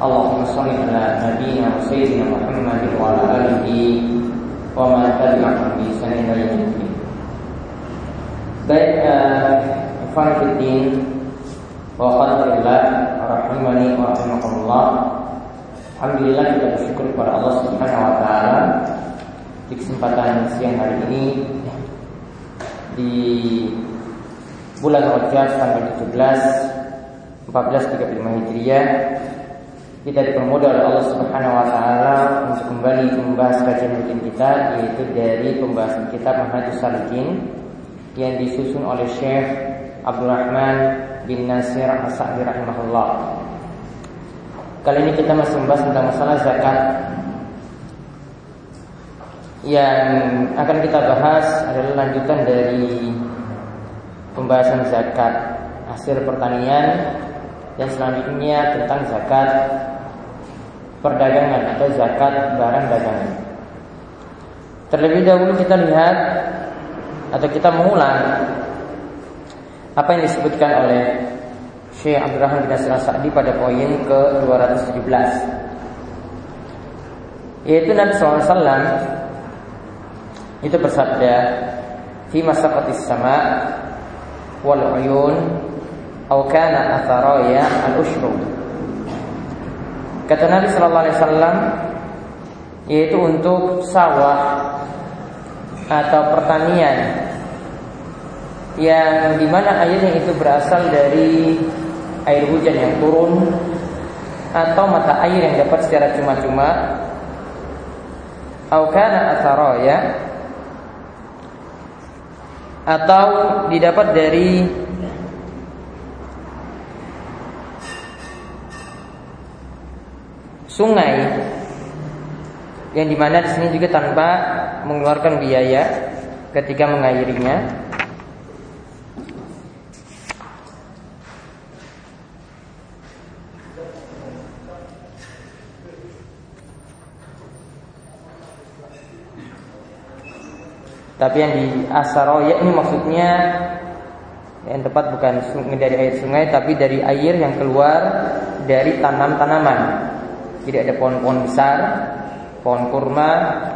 Allahumma salli ala nabiyyina wa sayyidina Muhammad wa ala alihi wa man tabi'ahum bi ihsan ila yaumil Baik, Ikhwan Fiddin wa Khatillah Rahimani wa Rahimakumullah. Alhamdulillah kita bersyukur kepada Allah Subhanahu wa taala di kesempatan siang hari ini di bulan Rajab tanggal 17 1435 Hijriah kita dipermudah oleh Allah Subhanahu wa taala untuk kembali membahas kajian rutin kita yaitu dari pembahasan kitab Manhajus Salikin yang disusun oleh Syekh Abdurrahman bin Nasir As-Sa'di rahimahullah. Kali ini kita masih membahas tentang masalah zakat. Yang akan kita bahas adalah lanjutan dari pembahasan zakat hasil pertanian dan selanjutnya tentang zakat perdagangan atau zakat barang dagangan. Terlebih dahulu kita lihat atau kita mengulang apa yang disebutkan oleh Syekh Abdurrahman bin Nasir Sa'di pada poin ke-217 yaitu Nabi SAW itu bersabda fi masaqatis sama wal uyun aw kana atharaya al ushru kata Nabi sallallahu alaihi wasallam yaitu untuk sawah atau pertanian yang di mana airnya itu berasal dari air hujan yang turun atau mata air yang dapat secara cuma-cuma. Aukana ya. Atau didapat dari sungai yang di mana di sini juga tanpa mengeluarkan biaya ketika mengairinya. Tapi yang di Asaroya ini maksudnya yang tepat bukan dari air sungai tapi dari air yang keluar dari tanam-tanaman. Jadi ada pohon-pohon besar pohon kurma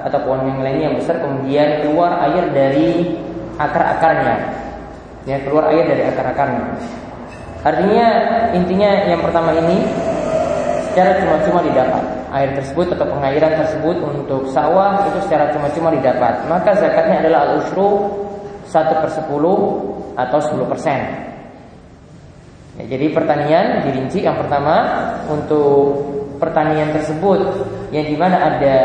atau pohon yang lainnya yang besar kemudian keluar air dari akar-akarnya. Ya keluar air dari akar-akarnya. Artinya intinya yang pertama ini secara cuma-cuma didapat. Air tersebut atau pengairan tersebut untuk sawah itu secara cuma-cuma didapat. Maka zakatnya adalah al-ushru 1 per 10 atau 10 persen. Ya, jadi pertanian dirinci yang pertama untuk pertanian tersebut yang di mana ada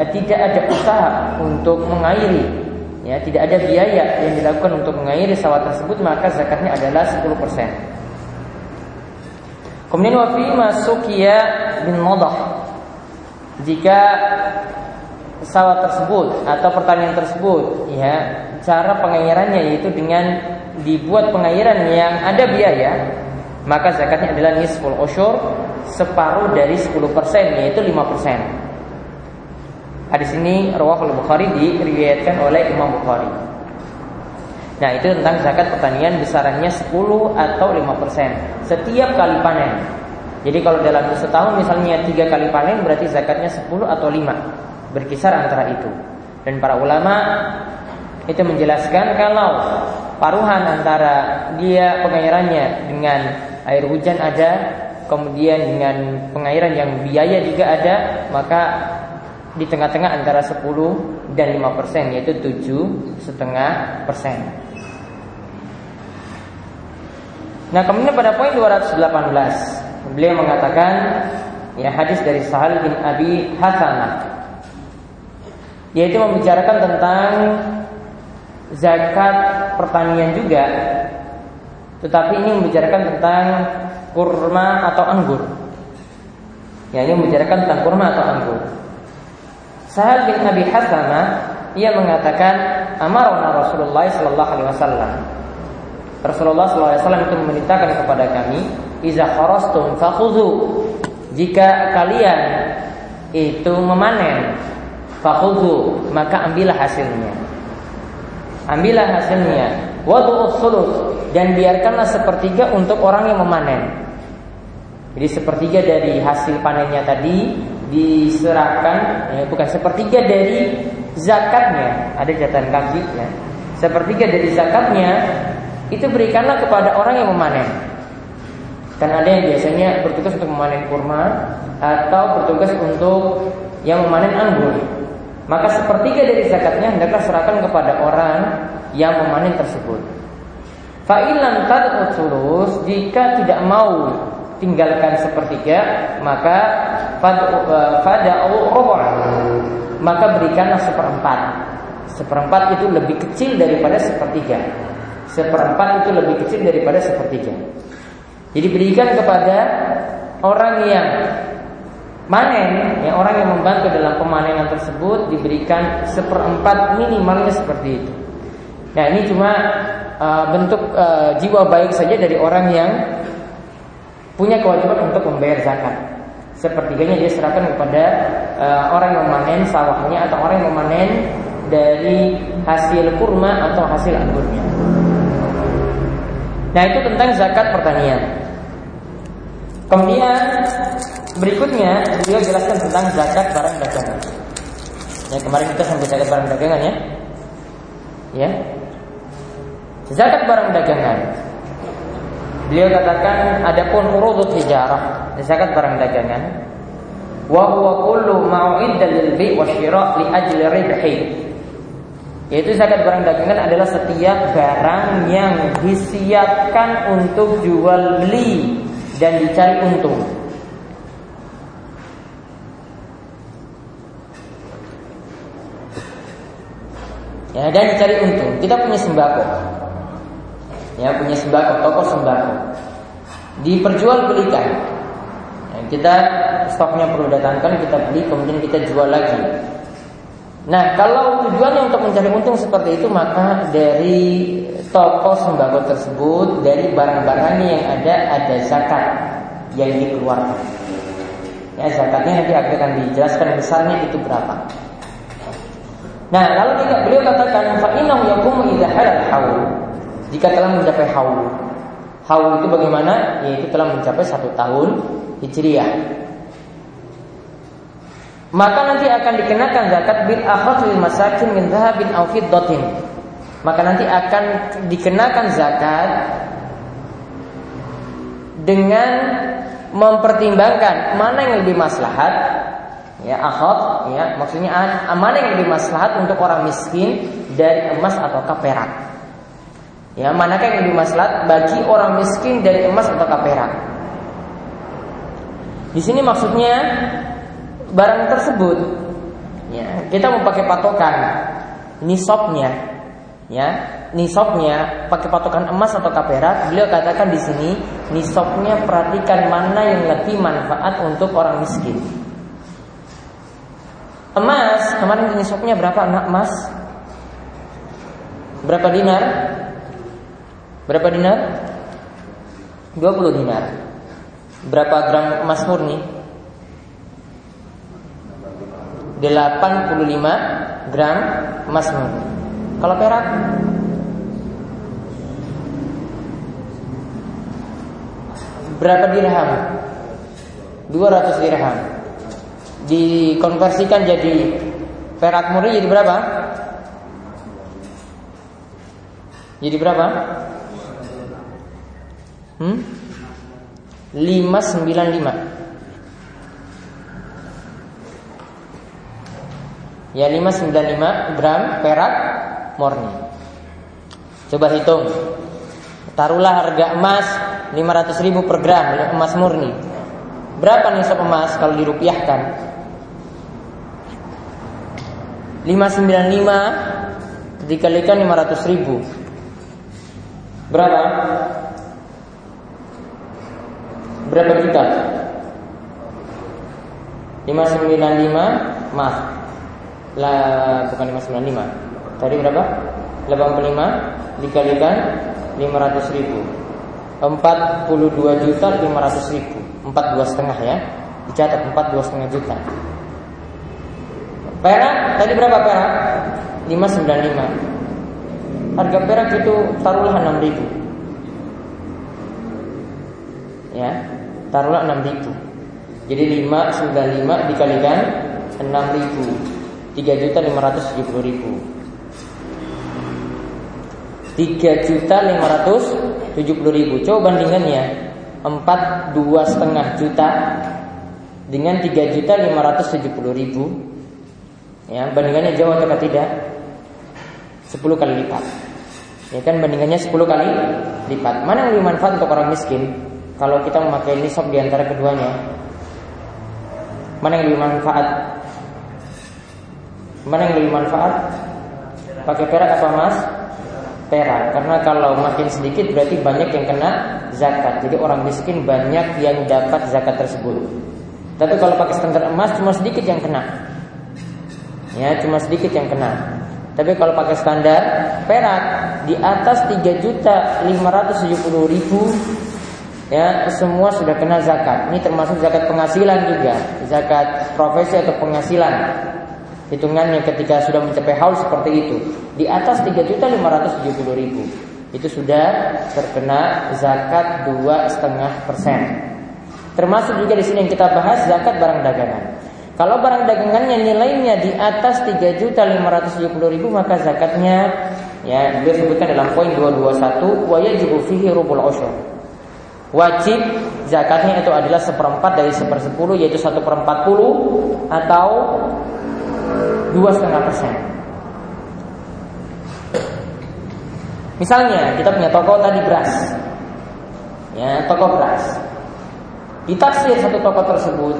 eh, tidak ada usaha untuk mengairi ya tidak ada biaya yang dilakukan untuk mengairi sawah tersebut maka zakatnya adalah 10%. Kemudian wafi masuk ya bin modah jika sawah tersebut atau pertanian tersebut ya cara pengairannya yaitu dengan dibuat pengairan yang ada biaya maka zakatnya adalah nisful usyur separuh dari 10% yaitu 5%. Hadis ini Rawahul Bukhari diriwayatkan oleh Imam Bukhari. Nah, itu tentang zakat pertanian besarannya 10 atau 5% setiap kali panen. Jadi kalau dalam setahun misalnya tiga kali panen berarti zakatnya 10 atau 5 berkisar antara itu. Dan para ulama itu menjelaskan kalau paruhan antara dia pengairannya dengan air hujan ada, kemudian dengan pengairan yang biaya juga ada, maka di tengah-tengah antara 10 dan 5 persen yaitu 7 setengah persen. Nah kemudian pada poin 218 beliau mengatakan ya hadis dari Sahal bin Abi Hasanah yaitu membicarakan tentang zakat pertanian juga tetapi ini membicarakan tentang kurma atau anggur. Ya, ini membicarakan tentang kurma atau anggur. Sahal bin Abi Hasana ia mengatakan amarna Rasulullah sallallahu alaihi wasallam. Rasulullah sallallahu alaihi wasallam itu memerintahkan kepada kami, "Iza kharastum fakhudhu." Jika kalian itu memanen, fakhudhu, maka ambillah hasilnya. Ambillah hasilnya. Wadu'us dan biarkanlah sepertiga untuk orang yang memanen. Jadi sepertiga dari hasil panennya tadi diserahkan, ya, bukan sepertiga dari zakatnya. Ada catatan kaki ya. Sepertiga dari zakatnya itu berikanlah kepada orang yang memanen. Kan ada yang biasanya bertugas untuk memanen kurma atau bertugas untuk yang memanen anggur. Maka sepertiga dari zakatnya hendaklah serahkan kepada orang yang memanen tersebut. Fa'ilan tad'ut jika tidak mau tinggalkan sepertiga maka fada'u rubu' maka berikanlah seperempat. Seperempat itu lebih kecil daripada sepertiga. Seperempat itu lebih kecil daripada sepertiga. Jadi berikan kepada orang yang manen ya orang yang membantu dalam pemanenan tersebut diberikan seperempat minimalnya seperti itu. Nah ini cuma uh, bentuk uh, jiwa baik saja dari orang yang punya kewajiban untuk membayar zakat. Sepertiganya dia serahkan kepada uh, orang yang memanen sawahnya atau orang yang memanen dari hasil kurma atau hasil anggurnya. Nah itu tentang zakat pertanian. Kemudian berikutnya beliau jelaskan tentang zakat barang dagangan. Ya kemarin kita sampai zakat barang dagangan ya. Ya. Zakat barang dagangan. Beliau katakan adapun urudut hijarah, zakat barang dagangan. Wa huwa kullu ma'idda lil bi' wa syira' li ajli ribhi. Yaitu zakat barang dagangan adalah setiap barang yang disiapkan untuk jual beli dan dicari untung. Ya, dan dicari untung. Kita punya sembako ya punya sembako toko sembako. Diperjualbelikan. Ya, kita stoknya perlu datangkan kita beli kemudian kita jual lagi. Nah kalau tujuannya untuk mencari untung seperti itu maka dari toko sembako tersebut dari barang-barangnya yang ada ada zakat yang dikeluarkan. Ya zakatnya nanti akan dijelaskan besarnya itu berapa. Nah, lalu kita beliau katakan fa innahu idza jika telah mencapai haul. Haul itu bagaimana? Yaitu telah mencapai satu tahun hijriah. Maka nanti akan dikenakan zakat bil lil masakin min dhahabin aw fiddatin. Maka nanti akan dikenakan zakat dengan mempertimbangkan mana yang lebih maslahat ya akhot ya maksudnya mana yang lebih maslahat untuk orang miskin dari emas atau perak Ya, manakah yang lebih maslahat bagi orang miskin dari emas atau perak? Di sini maksudnya barang tersebut ya, kita mau pakai patokan nisabnya ya, nisabnya pakai patokan emas atau perak, beliau katakan di sini nisabnya perhatikan mana yang lebih manfaat untuk orang miskin. Emas, kemarin nisabnya berapa anak emas? Berapa dinar? Berapa dinar? 20 dinar. Berapa gram emas murni? 85 gram emas murni. Kalau perak? Berapa dirham? 200 dirham. Dikonversikan jadi perak murni jadi berapa? Jadi berapa? Hmm? 595 Ya 595 gram perak murni Coba hitung. Taruhlah harga emas 500 ribu per gram emas murni. Berapa nisab emas kalau dirupiahkan? 595 dikalikan 500 ribu. Berapa? Berapa juta? 595 maaf. Lah bukan 595 tadi berapa? 85 dikalikan 500 ribu. 42 juta 500 ribu. 42 setengah ya. Dicatat 42 setengah juta. Perak tadi berapa perak? 595 harga perak itu taruhlah 6 ribu ya. Taruhlah 6 ribu. Jadi 595 dikalikan 6 ribu. 3 juta 570 ribu. 3 juta 570 ribu. Coba bandingannya. 4 dua setengah juta dengan 3 juta 570 ribu. Ya bandingannya jauh atau tidak. 10 kali lipat. Ya kan bandingannya 10 kali lipat. Mana yang lebih manfaat untuk orang miskin kalau kita memakai nisab di antara keduanya, mana yang lebih manfaat? Mana yang lebih manfaat? Pakai perak apa emas? Perak. Karena kalau makin sedikit berarti banyak yang kena zakat. Jadi orang miskin banyak yang dapat zakat tersebut. Tapi kalau pakai standar emas cuma sedikit yang kena. Ya, cuma sedikit yang kena. Tapi kalau pakai standar perak di atas 3 juta 570 ribu ya semua sudah kena zakat. Ini termasuk zakat penghasilan juga, zakat profesi atau penghasilan. Hitungannya ketika sudah mencapai haul seperti itu, di atas 3 juta 570 ribu itu sudah terkena zakat dua setengah persen. Termasuk juga di sini yang kita bahas zakat barang dagangan. Kalau barang dagangannya nilainya di atas 3 juta 570 ribu maka zakatnya ya beliau sebutkan dalam poin 221 wa yajibu fihi rubul usyur Wajib zakatnya itu adalah seperempat dari sepersepuluh yaitu satu perempat puluh atau dua setengah persen. Misalnya kita punya toko tadi beras, ya toko beras. Ditaksir satu toko tersebut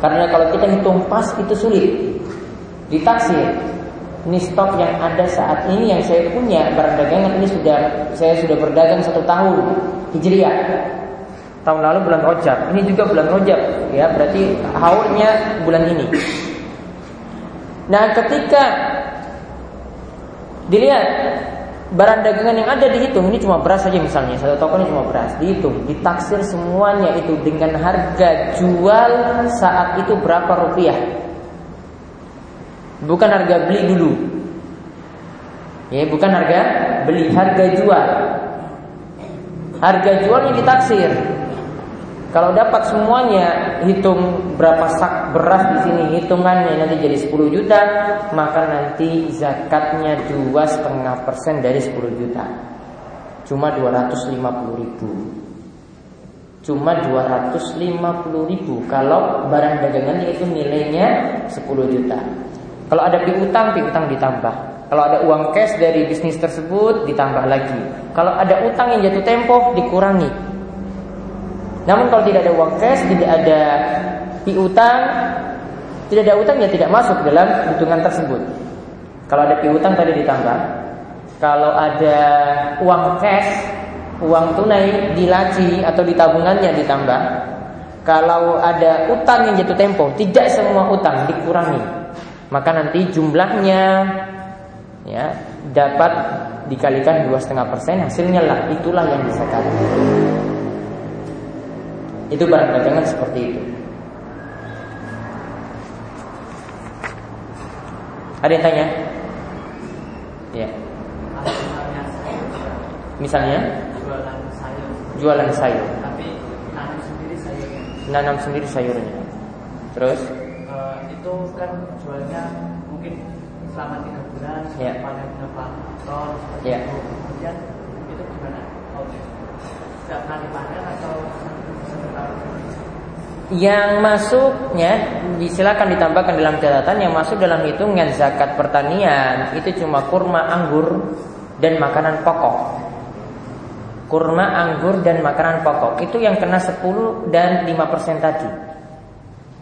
karena kalau kita hitung pas itu sulit. Ditaksir ini stok yang ada saat ini yang saya punya barang dagangan ini sudah saya sudah berdagang satu tahun hijriah. Tahun lalu bulan Rojab ini juga bulan Rojab ya berarti haulnya bulan ini. Nah ketika dilihat barang dagangan yang ada dihitung ini cuma beras saja misalnya satu toko ini cuma beras dihitung ditaksir semuanya itu dengan harga jual saat itu berapa rupiah Bukan harga beli dulu. Ya, bukan harga beli, harga jual. Harga jualnya ditaksir. Kalau dapat semuanya, hitung berapa sak beras di sini, hitungannya nanti jadi 10 juta, maka nanti zakatnya dua setengah persen dari 10 juta. Cuma 250 ribu. Cuma 250 ribu kalau barang dagangannya itu nilainya 10 juta. Kalau ada piutang, piutang ditambah. Kalau ada uang cash dari bisnis tersebut ditambah lagi. Kalau ada utang yang jatuh tempo dikurangi. Namun kalau tidak ada uang cash, tidak ada piutang, tidak ada utang ya tidak masuk dalam hitungan tersebut. Kalau ada piutang tadi ditambah. Kalau ada uang cash, uang tunai di laci atau di tabungannya ditambah. Kalau ada utang yang jatuh tempo, tidak semua utang dikurangi maka nanti jumlahnya ya dapat dikalikan dua setengah persen. Hasilnya lah itulah yang disakati itu barang dagangan seperti itu. Ada yang tanya? Ya. Misalnya? Jualan sayur jualan sayur. Tapi nanam sendiri sayurnya. Nanam sendiri sayurnya. Terus itu kan jualnya mungkin selama tiga bulan ya. panen berapa ton ya. kemudian itu gimana oh, tidak pernah dipanen atau yang masuknya silakan ditambahkan dalam catatan yang masuk dalam hitungan zakat pertanian itu cuma kurma anggur dan makanan pokok. Kurma anggur dan makanan pokok itu yang kena 10 dan 5% tadi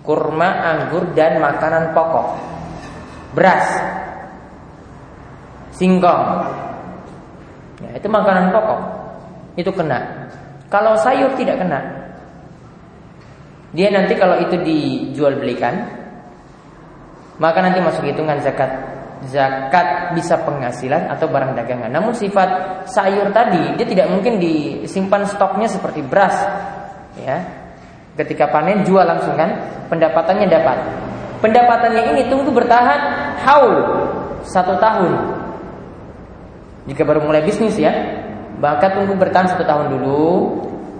kurma, anggur dan makanan pokok. Beras, singkong. Ya, itu makanan pokok. Itu kena. Kalau sayur tidak kena. Dia nanti kalau itu dijual belikan, maka nanti masuk hitungan zakat. Zakat bisa penghasilan atau barang dagangan. Namun sifat sayur tadi dia tidak mungkin disimpan stoknya seperti beras, ya. Ketika panen jual langsung kan, pendapatannya dapat. Pendapatannya ini tunggu bertahan haul satu tahun. Jika baru mulai bisnis ya, maka tunggu bertahan satu tahun dulu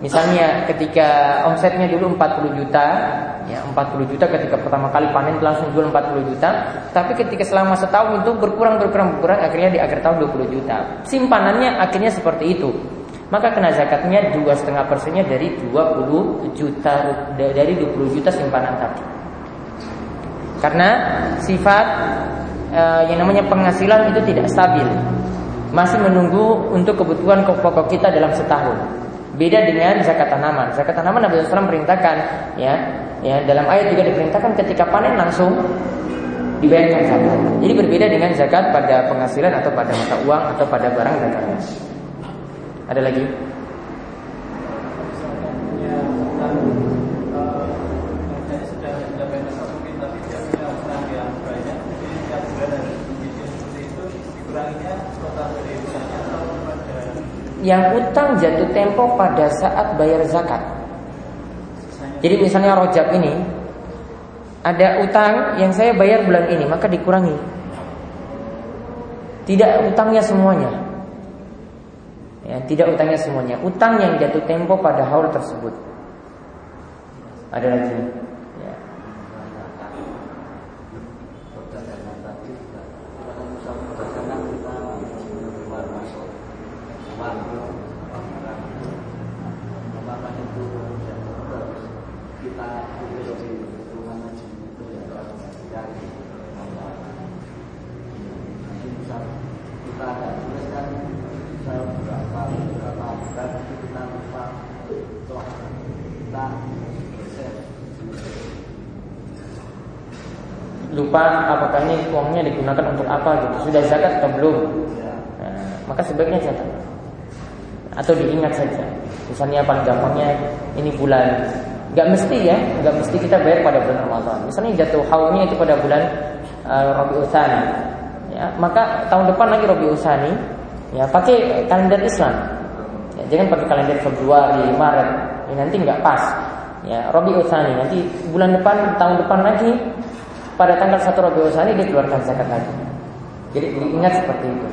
Misalnya ketika omsetnya dulu 40 juta, ya 40 juta ketika pertama kali panen langsung jual 40 juta, tapi ketika selama setahun itu berkurang berkurang berkurang akhirnya di akhir tahun 20 juta. Simpanannya akhirnya seperti itu. Maka kena zakatnya dua setengah persennya dari 20 juta dari 20 juta simpanan tadi. Karena sifat e, yang namanya penghasilan itu tidak stabil, masih menunggu untuk kebutuhan pokok kita dalam setahun. Beda dengan zakat tanaman. Zakat tanaman Nabi SAW perintahkan ya, ya dalam ayat juga diperintahkan ketika panen langsung dibayarkan zakat. Jadi berbeda dengan zakat pada penghasilan atau pada mata uang atau pada barang dagangan. Ada lagi? yang utang jatuh tempo pada saat bayar zakat. Jadi misalnya rojab ini ada utang yang saya bayar bulan ini maka dikurangi. Tidak utangnya semuanya. Ya, tidak utangnya semuanya. Utang yang jatuh tempo pada haul tersebut. Ada lagi. lupa apakah ini uangnya digunakan untuk apa gitu. Sudah zakat atau belum? Nah, maka sebaiknya zakat. Atau diingat saja. Misalnya paling gampangnya ini bulan. Nggak mesti ya nggak mesti kita bayar pada bulan Ramadan. Misalnya jatuh haulnya itu pada bulan uh, Rabi Utsani ya maka tahun depan lagi Rabi Utsani ya pakai kalender Islam. Ya, jangan pakai kalender Februari Maret. Ini nanti nggak pas. Ya Rabi Utsani nanti bulan depan tahun depan lagi pada tanggal 1 Rabiul Tsani dia keluarkan zakat lagi. Jadi ingat seperti itu.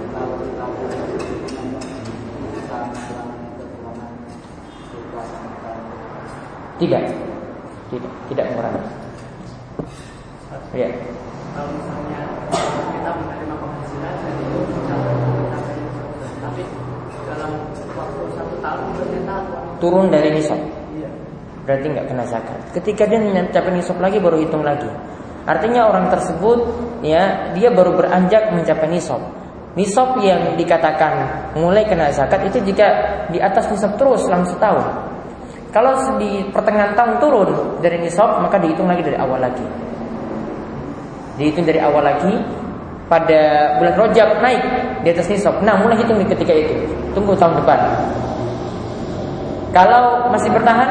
Tidak, tidak, tidak mengurangi. Ya. Kalau misalnya kita menerima penghasilan dari tapi dalam waktu satu tahun ternyata turun dari nisab. Iya. Berarti nggak kena zakat. Ketika dia mencapai nisab lagi baru hitung lagi. Artinya orang tersebut ya dia baru beranjak mencapai nisab. Nisab yang dikatakan mulai kena zakat itu jika di atas nisab terus selama setahun. Kalau di pertengahan tahun turun dari nisab maka dihitung lagi dari awal lagi. Dihitung dari awal lagi pada bulan Rojab naik di atas nisab. Nah, mulai hitung ketika itu. Tunggu tahun depan. Kalau masih bertahan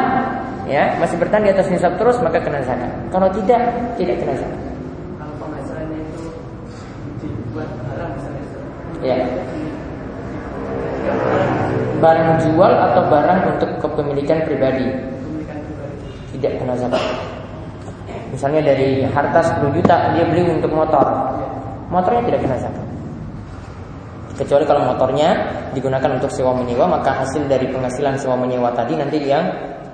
ya masih bertahan di atas nisab terus maka kena zakat. Kalau tidak, tidak kena zakat. Kalau penghasilannya itu dibuat barang misalnya. Ya. Barang jual atau barang untuk kepemilikan pribadi. Tidak kena zakat. Misalnya dari harta 10 juta dia beli untuk motor. Motornya tidak kena zakat. Kecuali kalau motornya digunakan untuk sewa menyewa maka hasil dari penghasilan sewa menyewa tadi nanti yang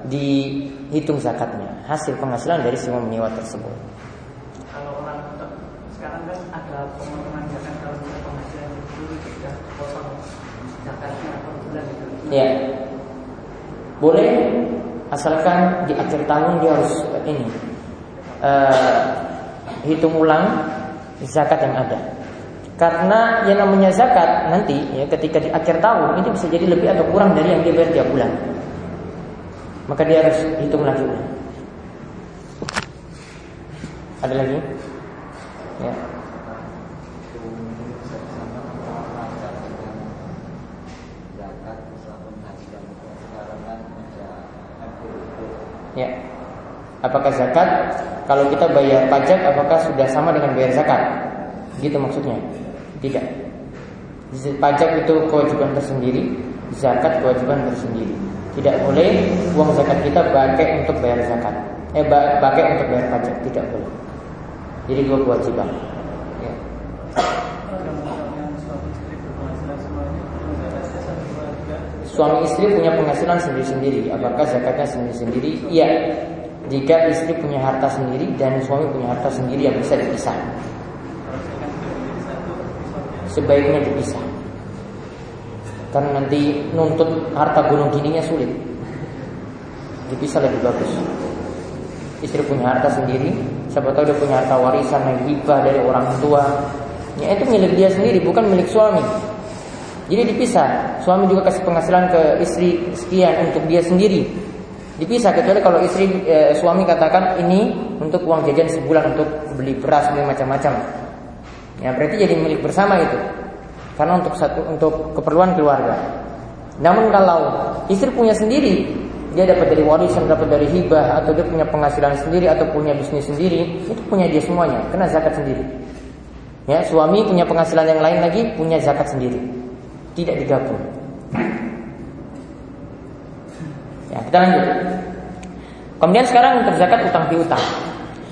dihitung zakatnya hasil penghasilan dari semua menyewa tersebut. Kalau orang sekarang kan ada pemotongan zakat kalau penghasilan itu sudah potong zakatnya per bulan itu. Ya, boleh asalkan di akhir tahun dia harus ini uh, hitung ulang zakat yang ada. Karena yang namanya zakat nanti ya ketika di akhir tahun itu bisa jadi lebih atau kurang dari yang dia bayar tiap bulan maka dia harus hitung lagi. Ada lagi? Ya. Ya. Apakah zakat kalau kita bayar pajak apakah sudah sama dengan bayar zakat? Gitu maksudnya? Tidak. Pajak itu kewajiban tersendiri, zakat kewajiban tersendiri. Tidak boleh uang zakat kita pakai untuk bayar zakat. Eh pakai untuk bayar pajak, tidak boleh. Jadi dua kewajiban. Ya. Suami istri punya penghasilan sendiri-sendiri. Apakah zakatnya sendiri-sendiri? Iya. Jika istri punya harta sendiri dan suami punya harta sendiri yang bisa dipisah. Sebaiknya dipisah. Karena nanti nuntut harta gunung gininya sulit. Dipisah lebih bagus. Istri punya harta sendiri, siapa tahu dia punya harta warisan yang hibah dari orang tua. Ya itu milik dia sendiri, bukan milik suami. Jadi dipisah. Suami juga kasih penghasilan ke istri sekian untuk dia sendiri dipisah kecuali kalau istri e, suami katakan ini untuk uang jajan sebulan untuk beli beras beli macam-macam ya berarti jadi milik bersama itu karena untuk satu untuk keperluan keluarga namun kalau istri punya sendiri dia dapat dari warisan dapat dari hibah atau dia punya penghasilan sendiri atau punya bisnis sendiri itu punya dia semuanya kena zakat sendiri ya suami punya penghasilan yang lain lagi punya zakat sendiri tidak digabung Ya, kita lanjut. Kemudian sekarang untuk zakat utang piutang.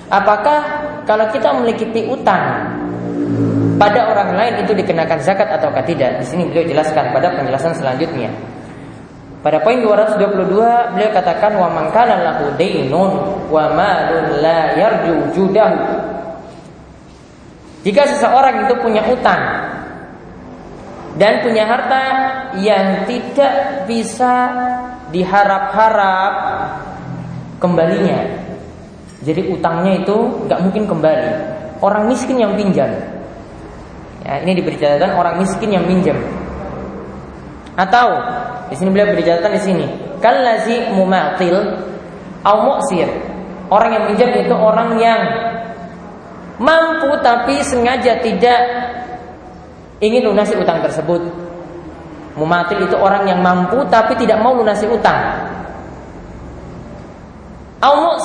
Apakah kalau kita memiliki piutang pada orang lain itu dikenakan zakat atau tidak? Di sini beliau jelaskan pada penjelasan selanjutnya. Pada poin 222 beliau katakan wa man kana lahu daynun wa malun la yarju judahu. Jika seseorang itu punya utang dan punya harta yang tidak bisa diharap-harap kembalinya. Jadi utangnya itu nggak mungkin kembali. Orang miskin yang pinjam. Ya, ini diberi catatan orang miskin yang minjam. Atau di sini beliau beri catatan di sini. Kallazi mumatil au. Orang yang minjam itu orang yang mampu tapi sengaja tidak ingin lunasi utang tersebut Mumatil itu orang yang mampu tapi tidak mau lunasi utang. Au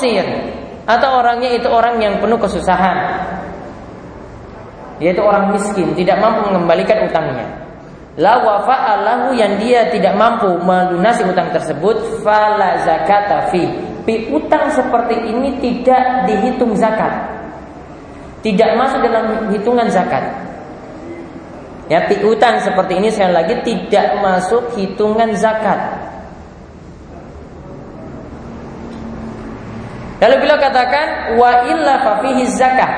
atau orangnya itu orang yang penuh kesusahan. Yaitu orang miskin, tidak mampu mengembalikan utangnya. La wafa'alahu yang dia tidak mampu melunasi utang tersebut fala zakata fi. Pi utang seperti ini tidak dihitung zakat. Tidak masuk dalam hitungan zakat. Ya, piutang seperti ini sekali lagi tidak masuk hitungan zakat. Lalu bila katakan wa illa fafihi zakat.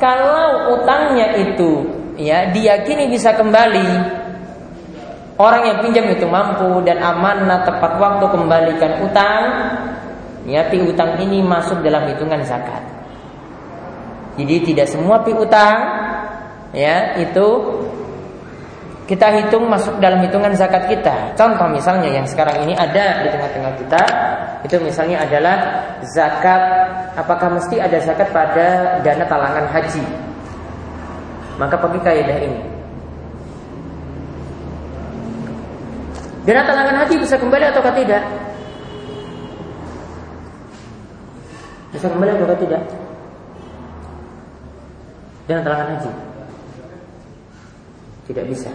Kalau utangnya itu ya diyakini bisa kembali Orang yang pinjam itu mampu dan amanah tepat waktu kembalikan utang, ya piutang ini masuk dalam hitungan zakat. Jadi tidak semua piutang ya itu kita hitung masuk dalam hitungan zakat kita. Contoh misalnya yang sekarang ini ada di tengah-tengah kita, itu misalnya adalah zakat. Apakah mesti ada zakat pada dana talangan haji? Maka pakai kaidah ini. Dana talangan haji bisa kembali atau tidak? Bisa kembali atau tidak? Dana talangan haji tidak bisa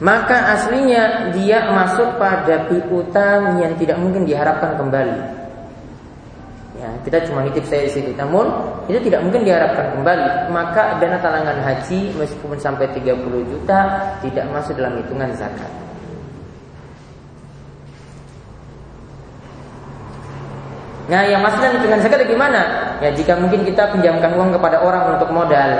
maka aslinya dia masuk pada piutang yang tidak mungkin diharapkan kembali. Ya, kita cuma nitip saya di situ. Namun itu tidak mungkin diharapkan kembali. Maka dana talangan haji meskipun sampai 30 juta tidak masuk dalam hitungan zakat. Nah, yang masuk dalam hitungan zakat gimana? Ya, jika mungkin kita pinjamkan uang kepada orang untuk modal,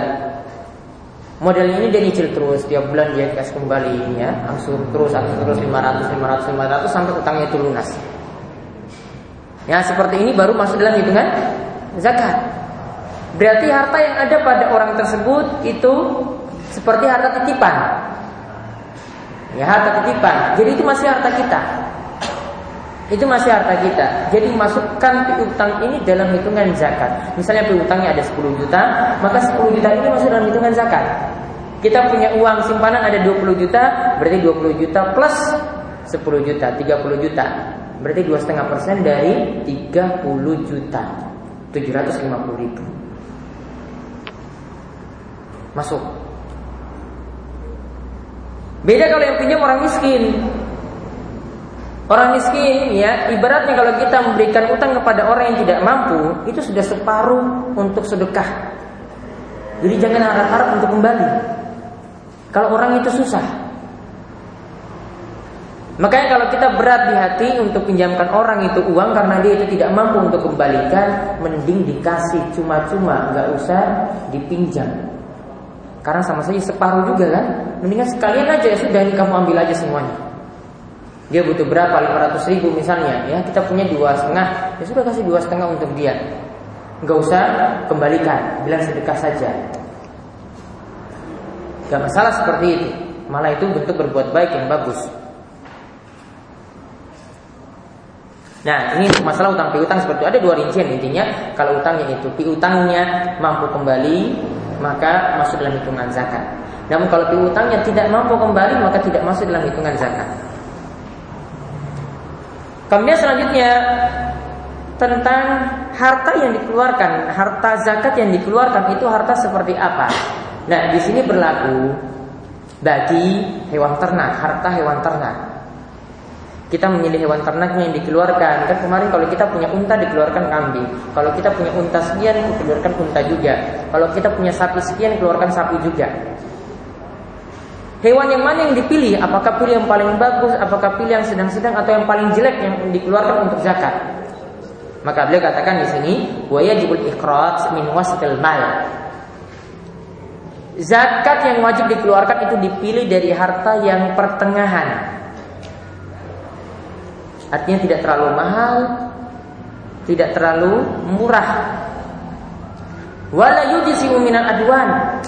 Model ini dia nyicil terus tiap bulan dia kasih kembali ya, angsur terus, angsur terus 500, 500, 500 sampai utangnya itu lunas. Ya seperti ini baru masuk dalam hitungan zakat. Berarti harta yang ada pada orang tersebut itu seperti harta titipan. Ya harta titipan. Jadi itu masih harta kita. Itu masih harta kita. Jadi masukkan piutang ini dalam hitungan zakat. Misalnya piutangnya ada 10 juta, maka 10 juta ini masuk dalam hitungan zakat. Kita punya uang simpanan ada 20 juta, berarti 20 juta plus 10 juta, 30 juta. Berarti dua setengah persen dari 30 juta 750 ribu Masuk Beda kalau yang pinjam orang miskin Orang miskin ya ibaratnya kalau kita memberikan utang kepada orang yang tidak mampu itu sudah separuh untuk sedekah. Jadi jangan harap-harap untuk kembali. Kalau orang itu susah. Makanya kalau kita berat di hati untuk pinjamkan orang itu uang karena dia itu tidak mampu untuk kembalikan, mending dikasih cuma-cuma, nggak usah dipinjam. Karena sama saja separuh juga kan. Mendingan sekalian aja ya sudah ini kamu ambil aja semuanya. Dia butuh berapa? 500 ribu misalnya ya. Kita punya dua setengah. Ya sudah kasih dua setengah untuk dia. Gak usah kembalikan. Bilang sedekah saja. Gak masalah seperti itu. Malah itu bentuk berbuat baik yang bagus. Nah ini masalah utang piutang seperti itu. Ada dua rincian intinya. Kalau utangnya itu piutangnya mampu kembali Maka masuk dalam hitungan zakat. Namun kalau piutangnya tidak mampu kembali Maka tidak masuk dalam hitungan zakat Kemudian selanjutnya tentang harta yang dikeluarkan, harta zakat yang dikeluarkan itu harta seperti apa? Nah, di sini berlaku bagi hewan ternak, harta hewan ternak. Kita memilih hewan ternak yang dikeluarkan. Kan kemarin kalau kita punya unta dikeluarkan kambing. Kalau kita punya unta sekian dikeluarkan unta juga. Kalau kita punya sapi sekian dikeluarkan sapi juga. Hewan yang mana yang dipilih? Apakah pilih yang paling bagus? Apakah pilih yang sedang-sedang atau yang paling jelek yang dikeluarkan untuk zakat? Maka beliau katakan di sini, wa yajibul ikhraj min wasatil mal. Zakat yang wajib dikeluarkan itu dipilih dari harta yang pertengahan. Artinya tidak terlalu mahal, tidak terlalu murah. Wala yujzi'u minal adwan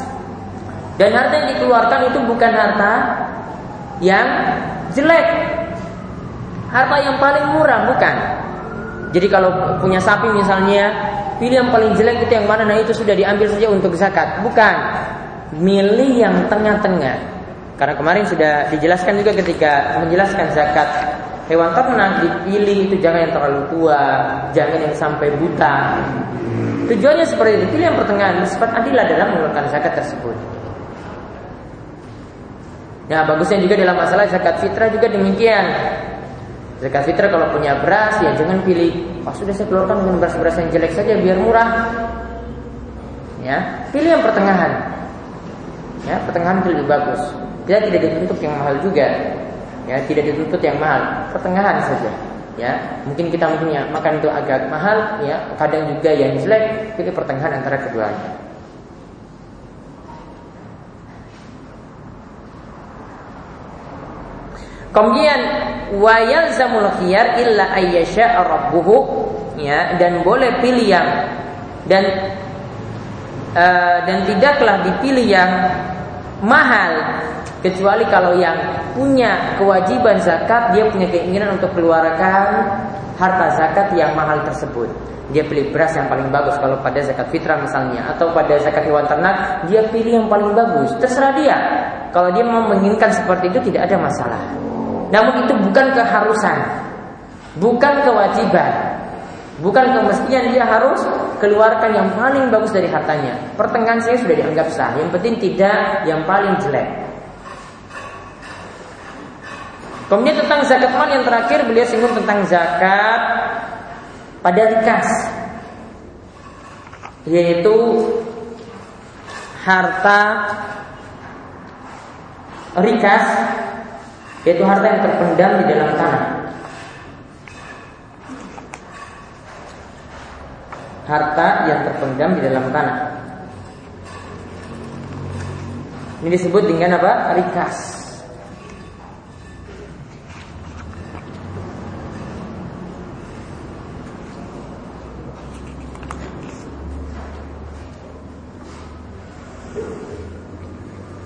dan harta yang dikeluarkan itu bukan harta yang jelek. Harta yang paling murah bukan. Jadi kalau punya sapi misalnya, pilih yang paling jelek itu yang mana? Nah itu sudah diambil saja untuk zakat. Bukan. Milih yang tengah-tengah. Karena kemarin sudah dijelaskan juga ketika menjelaskan zakat hewan ternak dipilih itu jangan yang terlalu tua, jangan yang sampai buta. Tujuannya seperti itu, pilih yang pertengahan, sifat adilah dalam mengeluarkan zakat tersebut. Nah bagusnya juga dalam masalah zakat fitrah juga demikian. Zakat fitrah kalau punya beras ya jangan pilih, oh sudah saya keluarkan dengan beras-beras yang jelek saja biar murah. Ya, pilih yang pertengahan. Ya, pertengahan itu lebih bagus. Dia tidak dituntut yang mahal juga. Ya, tidak dituntut yang mahal, pertengahan saja. Ya, mungkin kita mungkin ya makan itu agak mahal, ya, kadang juga yang jelek, pilih pertengahan antara keduanya. Kemudian wayal zamul khiyar illa ayyasha rabbuhu ya dan boleh pilih yang dan uh, dan tidaklah dipilih yang mahal kecuali kalau yang punya kewajiban zakat dia punya keinginan untuk keluarkan harta zakat yang mahal tersebut. Dia pilih beras yang paling bagus kalau pada zakat fitrah misalnya atau pada zakat hewan ternak dia pilih yang paling bagus. Terserah dia. Kalau dia mau menginginkan seperti itu tidak ada masalah. Namun itu bukan keharusan, bukan kewajiban, bukan kemestian dia harus keluarkan yang paling bagus dari hartanya. Pertengahan saya sudah dianggap sah. Yang penting tidak yang paling jelek. Kemudian tentang zakat mal yang terakhir beliau singgung tentang zakat pada rikas yaitu harta rikas yaitu harta yang terpendam di dalam tanah. Harta yang terpendam di dalam tanah. Ini disebut dengan apa? Rikas.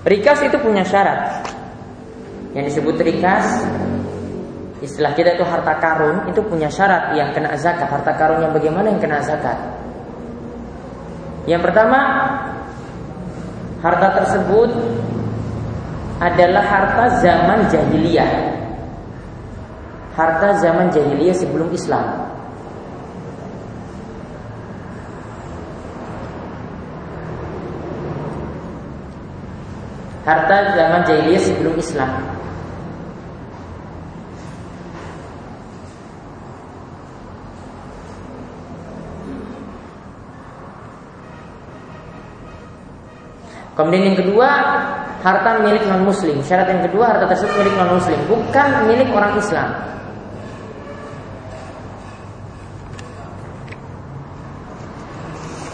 Rikas itu punya syarat yang disebut rikas istilah kita itu harta karun itu punya syarat yang kena zakat harta karun yang bagaimana yang kena zakat yang pertama harta tersebut adalah harta zaman jahiliyah harta zaman jahiliyah sebelum Islam. Harta zaman jahiliyah sebelum Islam. Kemudian yang kedua, harta milik non muslim. Syarat yang kedua, harta tersebut milik non muslim, bukan milik orang Islam.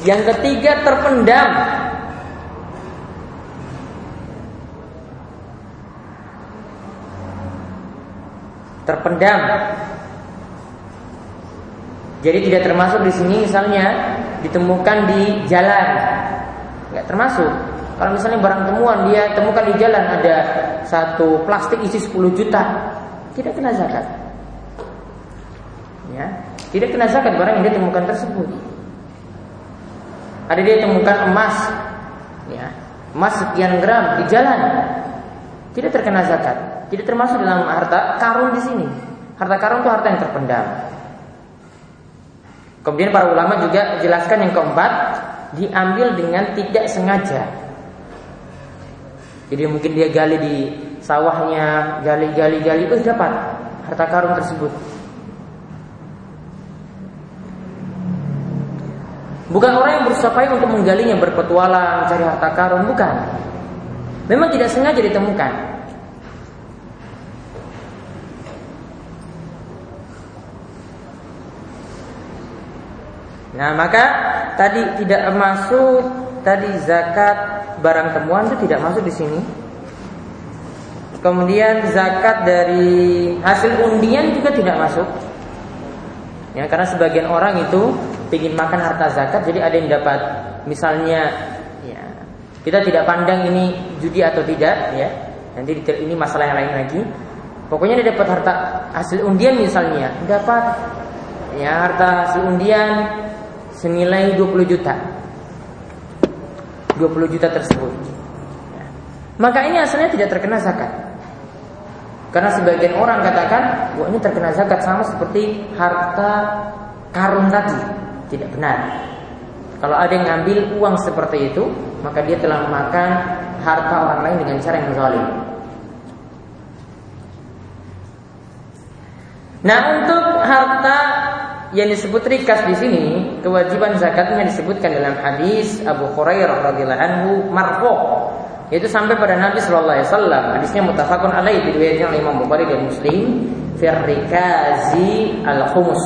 Yang ketiga terpendam. Terpendam. Jadi tidak termasuk di sini misalnya ditemukan di jalan. Enggak termasuk. Kalau misalnya barang temuan dia temukan di jalan ada satu plastik isi 10 juta, tidak kena zakat. Ya, tidak kena zakat barang yang dia temukan tersebut. Ada dia temukan emas, ya, emas sekian gram di jalan, tidak terkena zakat, tidak termasuk dalam harta karun di sini. Harta karun itu harta yang terpendam. Kemudian para ulama juga jelaskan yang keempat diambil dengan tidak sengaja. Jadi mungkin dia gali di sawahnya, gali-gali-gali, oh dapat harta karun tersebut. Bukan orang yang berusaha payah untuk menggalinya berpetualang mencari harta karun, bukan. Memang tidak sengaja ditemukan. Nah, maka tadi tidak masuk tadi zakat barang temuan itu tidak masuk di sini. Kemudian zakat dari hasil undian juga tidak masuk. Ya, karena sebagian orang itu ingin makan harta zakat, jadi ada yang dapat misalnya ya, kita tidak pandang ini judi atau tidak ya. Nanti ini masalah yang lain lagi. Pokoknya dia dapat harta hasil undian misalnya, dapat ya harta hasil undian senilai 20 juta. 20 juta tersebut. Ya. Maka ini asalnya tidak terkena zakat. Karena sebagian orang katakan, wah ini terkena zakat sama seperti harta karun tadi tidak benar. Kalau ada yang ngambil uang seperti itu, maka dia telah memakan harta orang lain dengan cara yang zalim. Nah, untuk harta yang disebut rikas di sini, kewajiban zakatnya disebutkan dalam hadis Abu Hurairah radhiyallahu anhu marfu yaitu sampai pada Nabi Shallallahu Alaihi Wasallam. Hadisnya mutafakun alaih diriwayatkan oleh Imam Bukhari dan Muslim. Firrikazi al khumus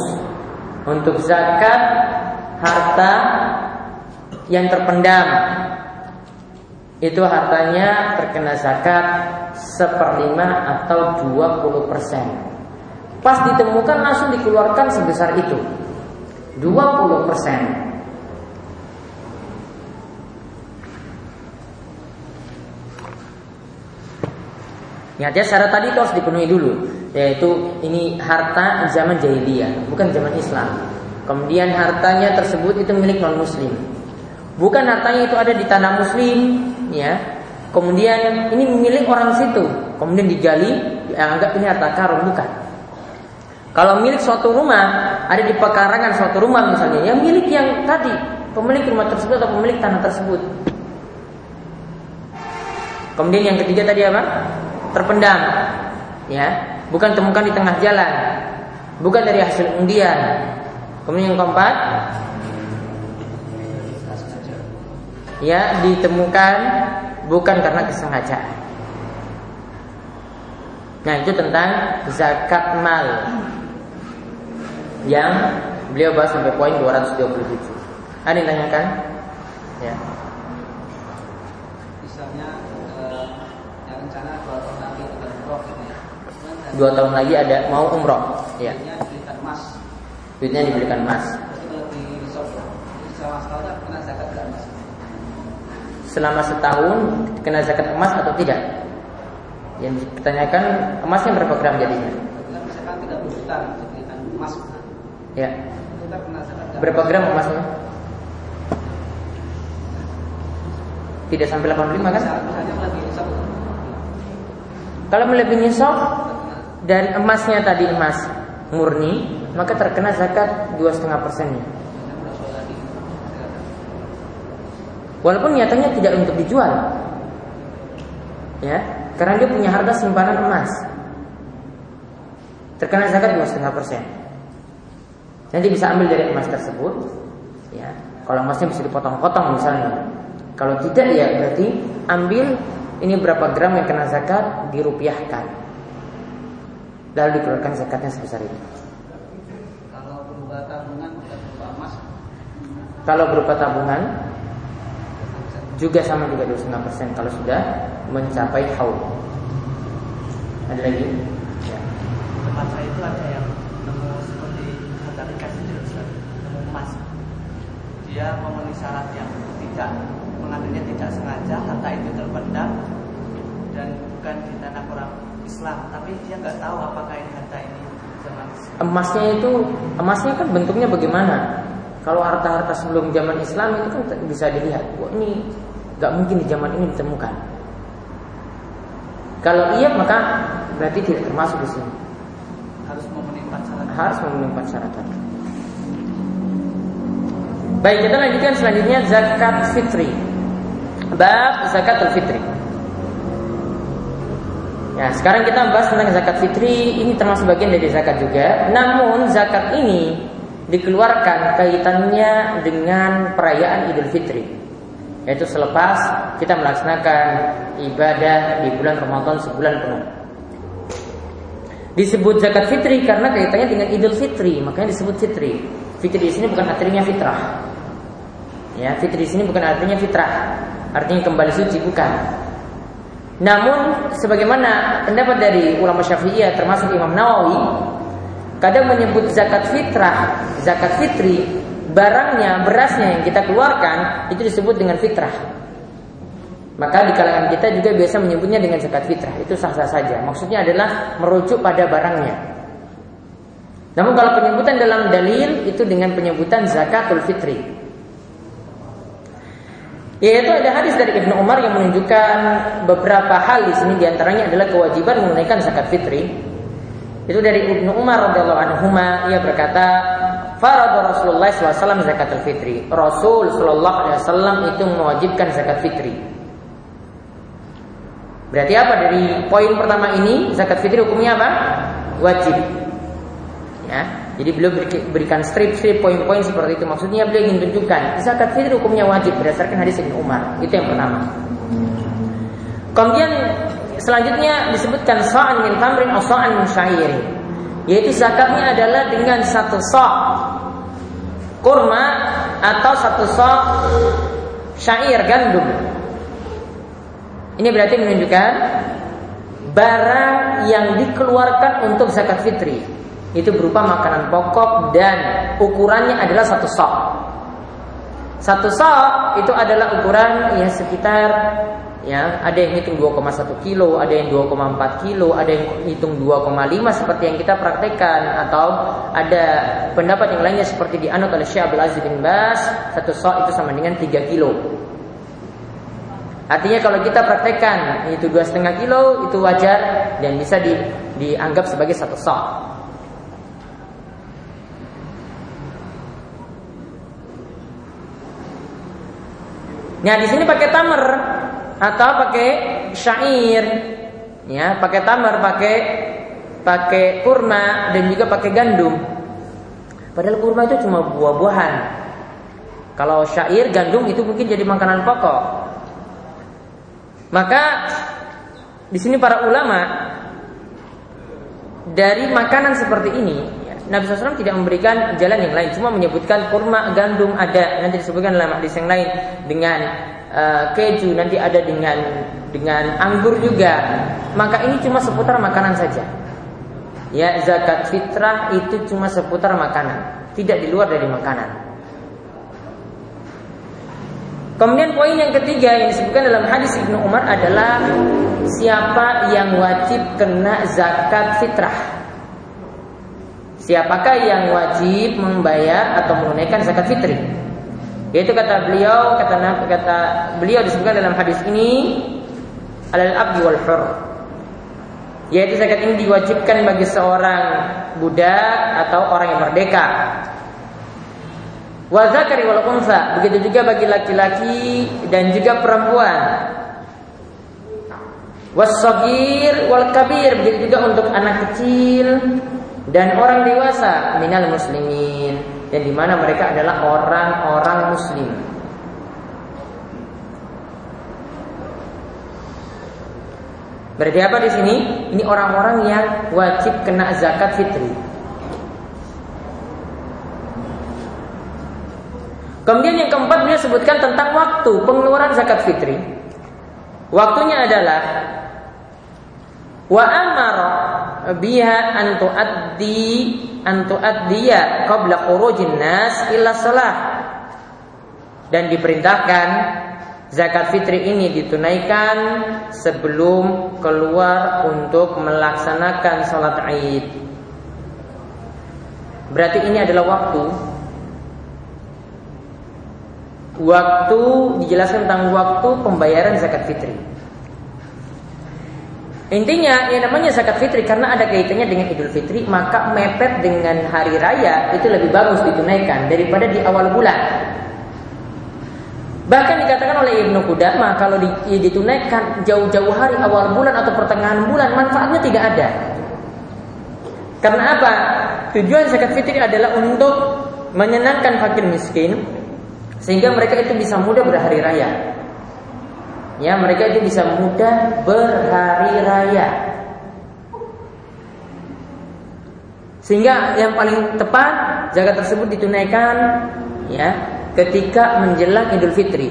untuk zakat harta yang terpendam itu hartanya terkena zakat seperlima atau 20 persen. Pas ditemukan langsung dikeluarkan sebesar itu 20 persen. Ya, syarat tadi itu harus dipenuhi dulu yaitu ini harta zaman jahiliyah, bukan zaman Islam. Kemudian hartanya tersebut itu milik non muslim. Bukan hartanya itu ada di tanah muslim, ya. Kemudian ini milik orang situ, kemudian digali, dianggap ini harta karun bukan. Kalau milik suatu rumah ada di pekarangan suatu rumah misalnya, yang milik yang tadi pemilik rumah tersebut atau pemilik tanah tersebut. Kemudian yang ketiga tadi apa? Terpendam, ya bukan temukan di tengah jalan, bukan dari hasil undian. Kemudian yang keempat, ya ditemukan bukan karena kesengajaan. Nah itu tentang zakat mal yang beliau bahas sampai poin 227. Ada yang tanyakan? Ya. dua tahun lagi ada mau umroh? Ya. duitnya dibelikan emas. Selama setahun kena zakat emas atau tidak? Yang ditanyakan emasnya berapa gram jadinya ya. Berapa gram emasnya tidak sampai 85 kan? Kalau melebihi nisab dari emasnya tadi emas murni, maka terkena zakat dua setengah persennya. Walaupun nyatanya tidak untuk dijual, ya, karena dia punya harta simpanan emas, terkena zakat dua setengah persen. Nanti bisa ambil dari emas tersebut, ya. Kalau emasnya bisa dipotong-potong misalnya. Kalau tidak ya berarti ambil ini berapa gram yang kena zakat dirupiahkan. Lalu dikeluarkan zakatnya sebesar itu. Kalau berupa tabungan berupa emas. Kalau berupa tabungan juga sama juga 25% kalau sudah mencapai haul. Ada lagi? Ya. Tempat saya itu ada yang nemu seperti harta dikasih jurusan nemu emas. Dia memenuhi syarat yang tidak mengambilnya tidak sengaja, harta itu terpendam dan bukan di tanah orang Islam, tapi dia nggak tahu apakah ini harta ini zaman Islam. Emasnya itu emasnya kan bentuknya bagaimana? Kalau harta-harta sebelum zaman Islam itu kan bisa dilihat. Wah ini nggak mungkin di zaman ini ditemukan. Kalau iya maka berarti tidak termasuk di sini. harus memenuhi empat syarat. Harus memenuhi empat syarat tadi. Baik, kita lanjutkan selanjutnya zakat fitri. Bab zakat fitri. Ya, sekarang kita bahas tentang zakat fitri. Ini termasuk bagian dari zakat juga. Namun zakat ini dikeluarkan kaitannya dengan perayaan Idul Fitri. Yaitu selepas kita melaksanakan ibadah di bulan Ramadan sebulan penuh. Disebut zakat fitri karena kaitannya dengan Idul Fitri, makanya disebut fitri. Fitri di sini bukan artinya fitrah. Ya, fitri di sini bukan artinya fitrah. Artinya kembali suci bukan. Namun sebagaimana pendapat dari ulama Syafi'iyah termasuk Imam Nawawi kadang menyebut zakat fitrah, zakat fitri, barangnya, berasnya yang kita keluarkan itu disebut dengan fitrah. Maka di kalangan kita juga biasa menyebutnya dengan zakat fitrah. Itu sah-sah saja. Maksudnya adalah merujuk pada barangnya. Namun kalau penyebutan dalam dalil itu dengan penyebutan zakatul fitri. Yaitu ada hadis dari Ibnu Umar yang menunjukkan beberapa hal di sini di antaranya adalah kewajiban menunaikan zakat fitri. Itu dari Ibnu Umar radhiyallahu anhu ia berkata, "Farad Rasulullah SAW zakatul fitri." Rasul sallallahu alaihi wasallam itu mewajibkan zakat fitri. Berarti apa dari poin pertama ini zakat fitri hukumnya apa? Wajib. Ya, jadi beliau berikan strip-strip poin-poin seperti itu. Maksudnya beliau ingin tunjukkan zakat fitri hukumnya wajib berdasarkan hadis Ibnu Umar. Itu yang pertama. Kemudian selanjutnya disebutkan sa'an min tamrin atau sa'an min. Yaitu zakatnya adalah dengan satu sa' kurma atau satu sa' syair gandum. Ini berarti menunjukkan barang yang dikeluarkan untuk zakat fitri itu berupa makanan pokok dan ukurannya adalah satu sok. Satu sok itu adalah ukuran ya sekitar ya ada yang hitung 2,1 kilo, ada yang 2,4 kilo, ada yang hitung 2,5 seperti yang kita praktekkan atau ada pendapat yang lainnya seperti dianut oleh Syekh Abdul Aziz bin Bas, satu sok itu sama dengan 3 kilo. Artinya kalau kita praktekkan itu dua setengah kilo itu wajar dan bisa di, dianggap sebagai satu sok. Nah di sini pakai tamer atau pakai syair, ya pakai tamer, pakai pakai kurma dan juga pakai gandum. Padahal kurma itu cuma buah-buahan. Kalau syair, gandum itu mungkin jadi makanan pokok. Maka di sini para ulama dari makanan seperti ini Nabi SAW tidak memberikan jalan yang lain, cuma menyebutkan kurma, gandum ada, nanti disebutkan dalam hadis yang lain dengan uh, keju, nanti ada dengan dengan anggur juga. Maka ini cuma seputar makanan saja. Ya zakat fitrah itu cuma seputar makanan, tidak di luar dari makanan. Kemudian poin yang ketiga yang disebutkan dalam hadis Ibnu Umar adalah siapa yang wajib kena zakat fitrah. Siapakah yang wajib membayar atau menunaikan zakat fitri? Yaitu kata beliau, kata kata beliau disebutkan dalam hadis ini alal abdi wal hur. Yaitu zakat ini diwajibkan bagi seorang budak atau orang yang merdeka. Wa zakari wal unsa, begitu juga bagi laki-laki dan juga perempuan. Wasagir wal kabir, begitu juga untuk anak kecil dan orang dewasa minal muslimin dan di mana mereka adalah orang-orang muslim. Berarti apa di sini? Ini orang-orang yang wajib kena zakat fitri. Kemudian yang keempat dia sebutkan tentang waktu pengeluaran zakat fitri. Waktunya adalah wa amara biha an tuaddi an tuaddiya qabla khurujin nas illa salah. Dan diperintahkan zakat fitri ini ditunaikan sebelum keluar untuk melaksanakan sholat Id. Berarti ini adalah waktu Waktu dijelaskan tentang waktu pembayaran zakat fitri. Intinya yang namanya zakat fitri karena ada kaitannya dengan Idul Fitri maka mepet dengan hari raya itu lebih bagus ditunaikan daripada di awal bulan. Bahkan dikatakan oleh Ibnu Qudamah kalau ditunaikan jauh-jauh hari awal bulan atau pertengahan bulan manfaatnya tidak ada. Karena apa? Tujuan zakat fitri adalah untuk menyenangkan fakir miskin sehingga mereka itu bisa mudah berhari raya. Ya, mereka itu bisa mudah berhari raya. Sehingga yang paling tepat zakat tersebut ditunaikan ya ketika menjelang Idul Fitri.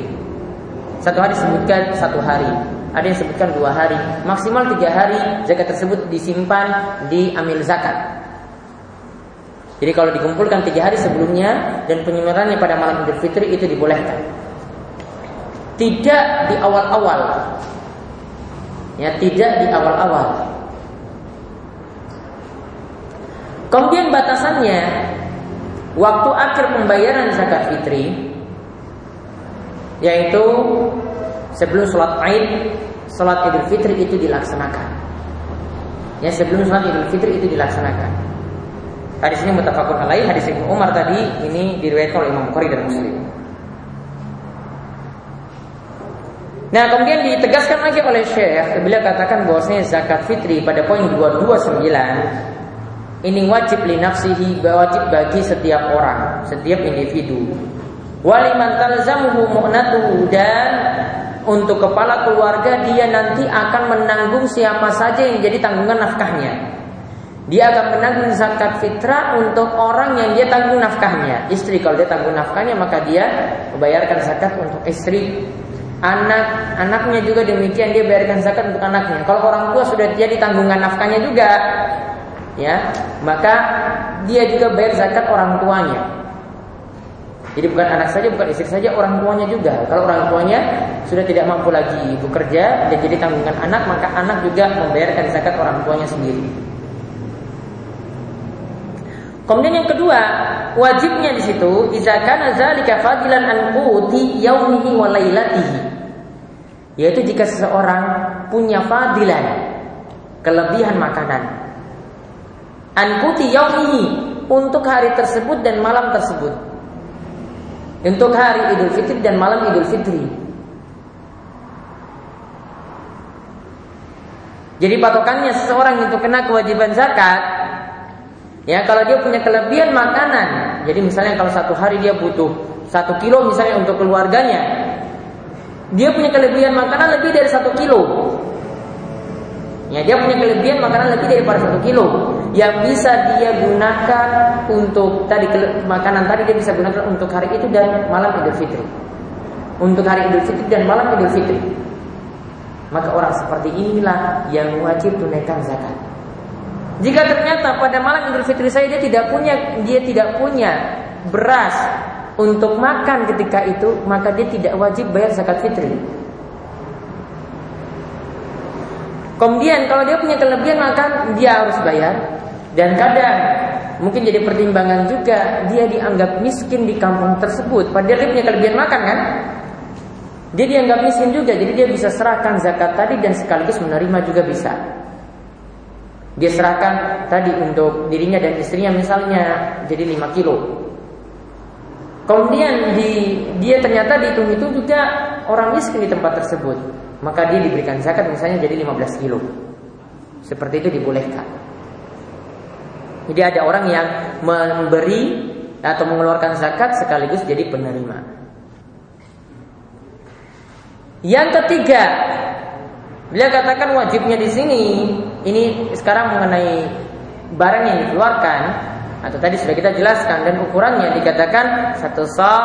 Satu hari sebutkan satu hari, ada yang sebutkan dua hari, maksimal tiga hari zakat tersebut disimpan di amil zakat. Jadi kalau dikumpulkan tiga hari sebelumnya dan penyeluruhannya pada malam Idul Fitri itu dibolehkan. Tidak di awal-awal. Ya, tidak di awal-awal. Kemudian batasannya waktu akhir pembayaran zakat fitri yaitu sebelum sholat Aid, sholat Idul Fitri itu dilaksanakan. Ya sebelum sholat Idul Fitri itu dilaksanakan. Hadis ini mutafakun alaih, hadis Ibnu Umar tadi ini diriwayatkan oleh Imam Bukhari dan Muslim. Nah kemudian ditegaskan lagi oleh Syekh Beliau katakan bahwasanya zakat fitri pada poin 229 ini wajib linafsihi wajib bagi setiap orang, setiap individu. Waliman talzamuhu mu'natuhu dan untuk kepala keluarga dia nanti akan menanggung siapa saja yang jadi tanggungan nafkahnya. Dia akan menanggung zakat fitrah untuk orang yang dia tanggung nafkahnya. Istri kalau dia tanggung nafkahnya maka dia membayarkan zakat untuk istri. Anak, anaknya juga demikian dia bayarkan zakat untuk anaknya. Kalau orang tua sudah jadi tanggungan nafkahnya juga, ya maka dia juga bayar zakat orang tuanya. Jadi bukan anak saja, bukan istri saja, orang tuanya juga. Kalau orang tuanya sudah tidak mampu lagi bekerja dan jadi tanggungan anak, maka anak juga membayarkan zakat orang tuanya sendiri. Kemudian yang kedua, wajibnya di situ idza kana fadilan an quti yaumihi wa lailatihi. Yaitu jika seseorang punya fadilan kelebihan makanan Ankuti yaumihi untuk hari tersebut dan malam tersebut. Untuk hari Idul Fitri dan malam Idul Fitri. Jadi patokannya seseorang itu kena kewajiban zakat Ya kalau dia punya kelebihan makanan Jadi misalnya kalau satu hari dia butuh Satu kilo misalnya untuk keluarganya Dia punya kelebihan makanan lebih dari satu kilo Ya, dia punya kelebihan makanan lebih daripada satu kilo yang bisa dia gunakan untuk tadi makanan tadi dia bisa gunakan untuk hari itu dan malam Idul Fitri. Untuk hari Idul Fitri dan malam Idul Fitri. Maka orang seperti inilah yang wajib tunaikan zakat. Jika ternyata pada malam Idul Fitri saya dia tidak punya dia tidak punya beras untuk makan ketika itu, maka dia tidak wajib bayar zakat fitri. Kemudian kalau dia punya kelebihan maka dia harus bayar dan kadang mungkin jadi pertimbangan juga dia dianggap miskin di kampung tersebut padahal dia punya kelebihan makan kan? Dia dianggap miskin juga jadi dia bisa serahkan zakat tadi dan sekaligus menerima juga bisa. Dia serahkan tadi untuk dirinya dan istrinya misalnya jadi 5 kilo. Kemudian di, dia ternyata dihitung itu juga orang miskin di tempat tersebut. Maka dia diberikan zakat misalnya jadi 15 kilo. Seperti itu dibolehkan. Jadi ada orang yang memberi atau mengeluarkan zakat sekaligus jadi penerima. Yang ketiga, beliau katakan wajibnya di sini ini sekarang mengenai barang yang dikeluarkan atau tadi sudah kita jelaskan dan ukurannya dikatakan satu so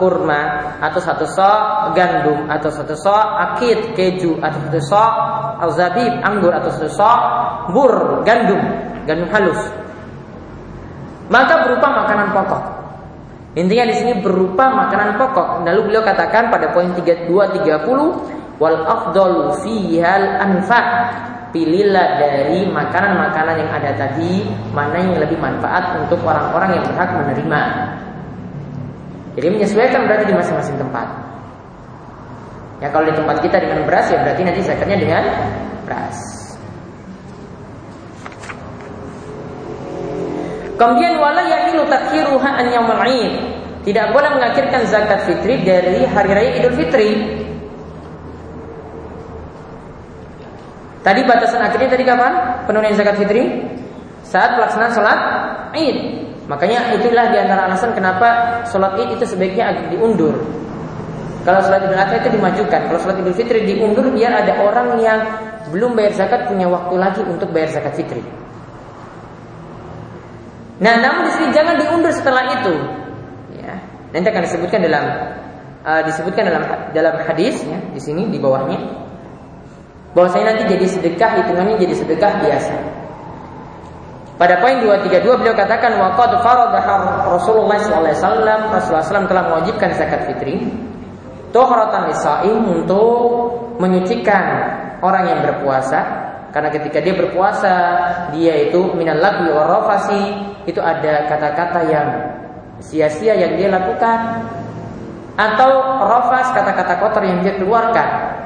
kurma atau satu so gandum atau satu so akid keju atau satu so al-zabib anggur atau satu so bur gandum gandum halus maka berupa makanan pokok. Intinya di sini berupa makanan pokok. Lalu beliau katakan pada poin 32 30 wal afdalu fihal anfa. Pilihlah dari makanan-makanan yang ada tadi mana yang lebih manfaat untuk orang-orang yang berhak menerima. Jadi menyesuaikan berarti di masing-masing tempat. Ya kalau di tempat kita dengan beras ya berarti nanti zakatnya dengan beras. Kemudian wala yahilu takhiruha an yaumul Id. Tidak boleh mengakhirkan zakat fitri dari hari raya Idul Fitri. Tadi batasan akhirnya tadi kapan? Penunaian zakat fitri? Saat pelaksanaan sholat Id. Makanya itulah di antara alasan kenapa sholat Id itu sebaiknya agak diundur. Kalau sholat Idul Adha itu dimajukan. Kalau sholat Idul Fitri diundur biar ada orang yang belum bayar zakat punya waktu lagi untuk bayar zakat fitri. Nah, namun di sini jangan diundur setelah itu. Ya. Nanti akan disebutkan dalam uh, disebutkan dalam dalam hadis ya, di sini di bawahnya bahwa saya nanti jadi sedekah hitungannya jadi sedekah biasa. Pada poin 232 beliau katakan waqad faradaha Rasulullah SAW Rasulullah SAW telah mewajibkan zakat fitri tuhratan lisaim untuk menyucikan orang yang berpuasa karena ketika dia berpuasa, dia itu minal lagwi warafasi, itu ada kata-kata yang sia-sia yang dia lakukan atau rafas kata-kata kotor yang dia keluarkan.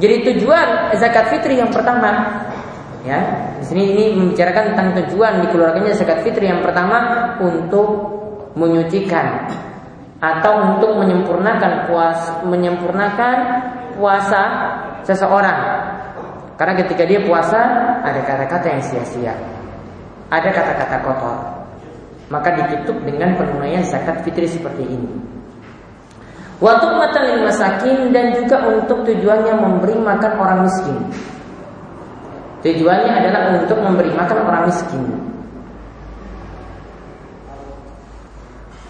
Jadi tujuan zakat fitri yang pertama ya, di sini ini membicarakan tentang tujuan dikeluarkannya zakat fitri yang pertama untuk menyucikan atau untuk menyempurnakan puas menyempurnakan puasa seseorang karena ketika dia puasa ada kata-kata yang sia-sia. Ada kata-kata kotor. Maka ditutup dengan penunaian zakat fitri seperti ini. Waktu matalin masakin dan juga untuk tujuannya memberi makan orang miskin. Tujuannya adalah untuk memberi makan orang miskin.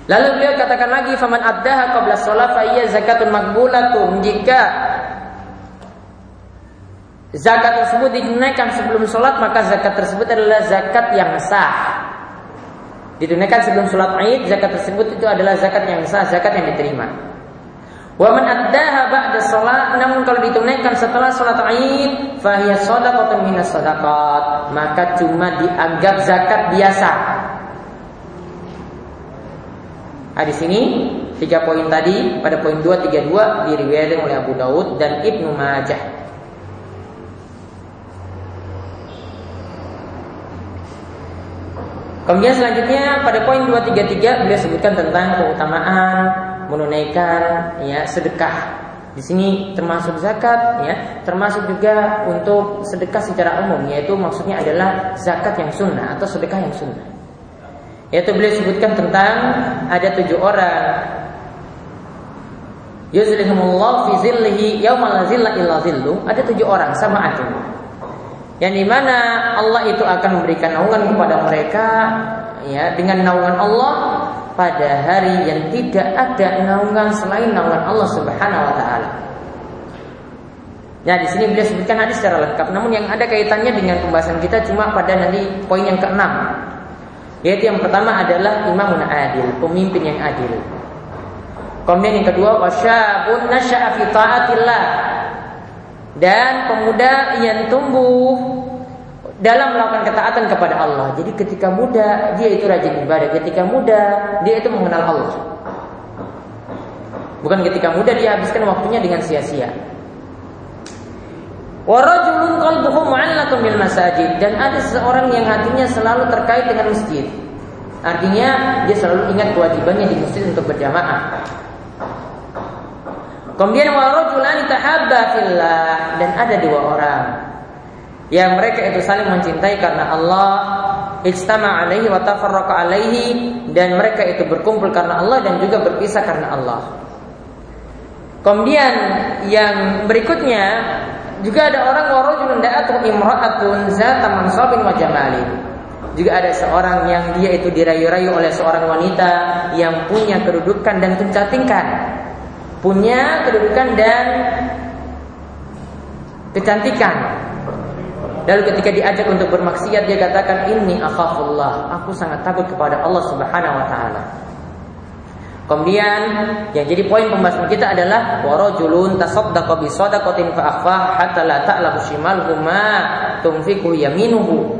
Lalu beliau katakan lagi faman addaha qabla shalah fa zakatun makbulatun jika zakat tersebut ditunaikan sebelum sholat maka zakat tersebut adalah zakat yang sah. Ditunaikan sebelum sholat Id, zakat tersebut itu adalah zakat yang sah, zakat yang diterima. Wa man addaha ba'da sholat, namun kalau ditunaikan setelah sholat Id, fahiya shadaqatun minas shadaqat, maka cuma dianggap zakat biasa. Nah, di sini tiga poin tadi pada poin 232 diriwayatkan oleh Abu Daud dan Ibnu Majah. Kemudian selanjutnya pada poin 233 beliau sebutkan tentang keutamaan menunaikan ya sedekah. Di sini termasuk zakat ya, termasuk juga untuk sedekah secara umum yaitu maksudnya adalah zakat yang sunnah atau sedekah yang sunnah. Yaitu beliau sebutkan tentang ada tujuh orang Yuzlihumullah fi zillihi yaumal zilla illa zillu. Ada tujuh orang sama aja yang di mana Allah itu akan memberikan naungan kepada mereka ya dengan naungan Allah pada hari yang tidak ada naungan selain naungan Allah Subhanahu wa taala. Ya di sini beliau sebutkan hadis secara lengkap, namun yang ada kaitannya dengan pembahasan kita cuma pada nanti poin yang keenam. Yaitu yang pertama adalah imamun adil, pemimpin yang adil. Kemudian yang kedua wasyabun nasya'a fi taatillah, dan pemuda yang tumbuh dalam melakukan ketaatan kepada Allah. Jadi ketika muda dia itu rajin ibadah, ketika muda dia itu mengenal Allah. Bukan ketika muda dia habiskan waktunya dengan sia-sia. Warajulun qalbuhu mu'allaqun bil masajid dan ada seseorang yang hatinya selalu terkait dengan masjid. Artinya dia selalu ingat kewajibannya di masjid untuk berjamaah. Kemudian warajulan tahabba fillah dan ada dua orang yang mereka itu saling mencintai karena Allah ijtama alaihi wa tafarraqa alaihi dan mereka itu berkumpul karena Allah dan juga berpisah karena Allah. Kemudian yang berikutnya juga ada orang warajulun da'atu imra'atun zata mansabin wa jamalin. Juga ada seorang yang dia itu dirayu-rayu oleh seorang wanita yang punya kedudukan dan kecantikan. Punya kedudukan dan kecantikan. Lalu ketika diajak untuk bermaksiat dia katakan ini akhafullah, aku sangat takut kepada Allah Subhanahu wa taala. Kemudian yang jadi poin pembahasan kita adalah warajulun tasaddaqa bi sadaqatin fa akhfa hatta la ta'lamu shimaluhu ma tunfiqu yaminuhu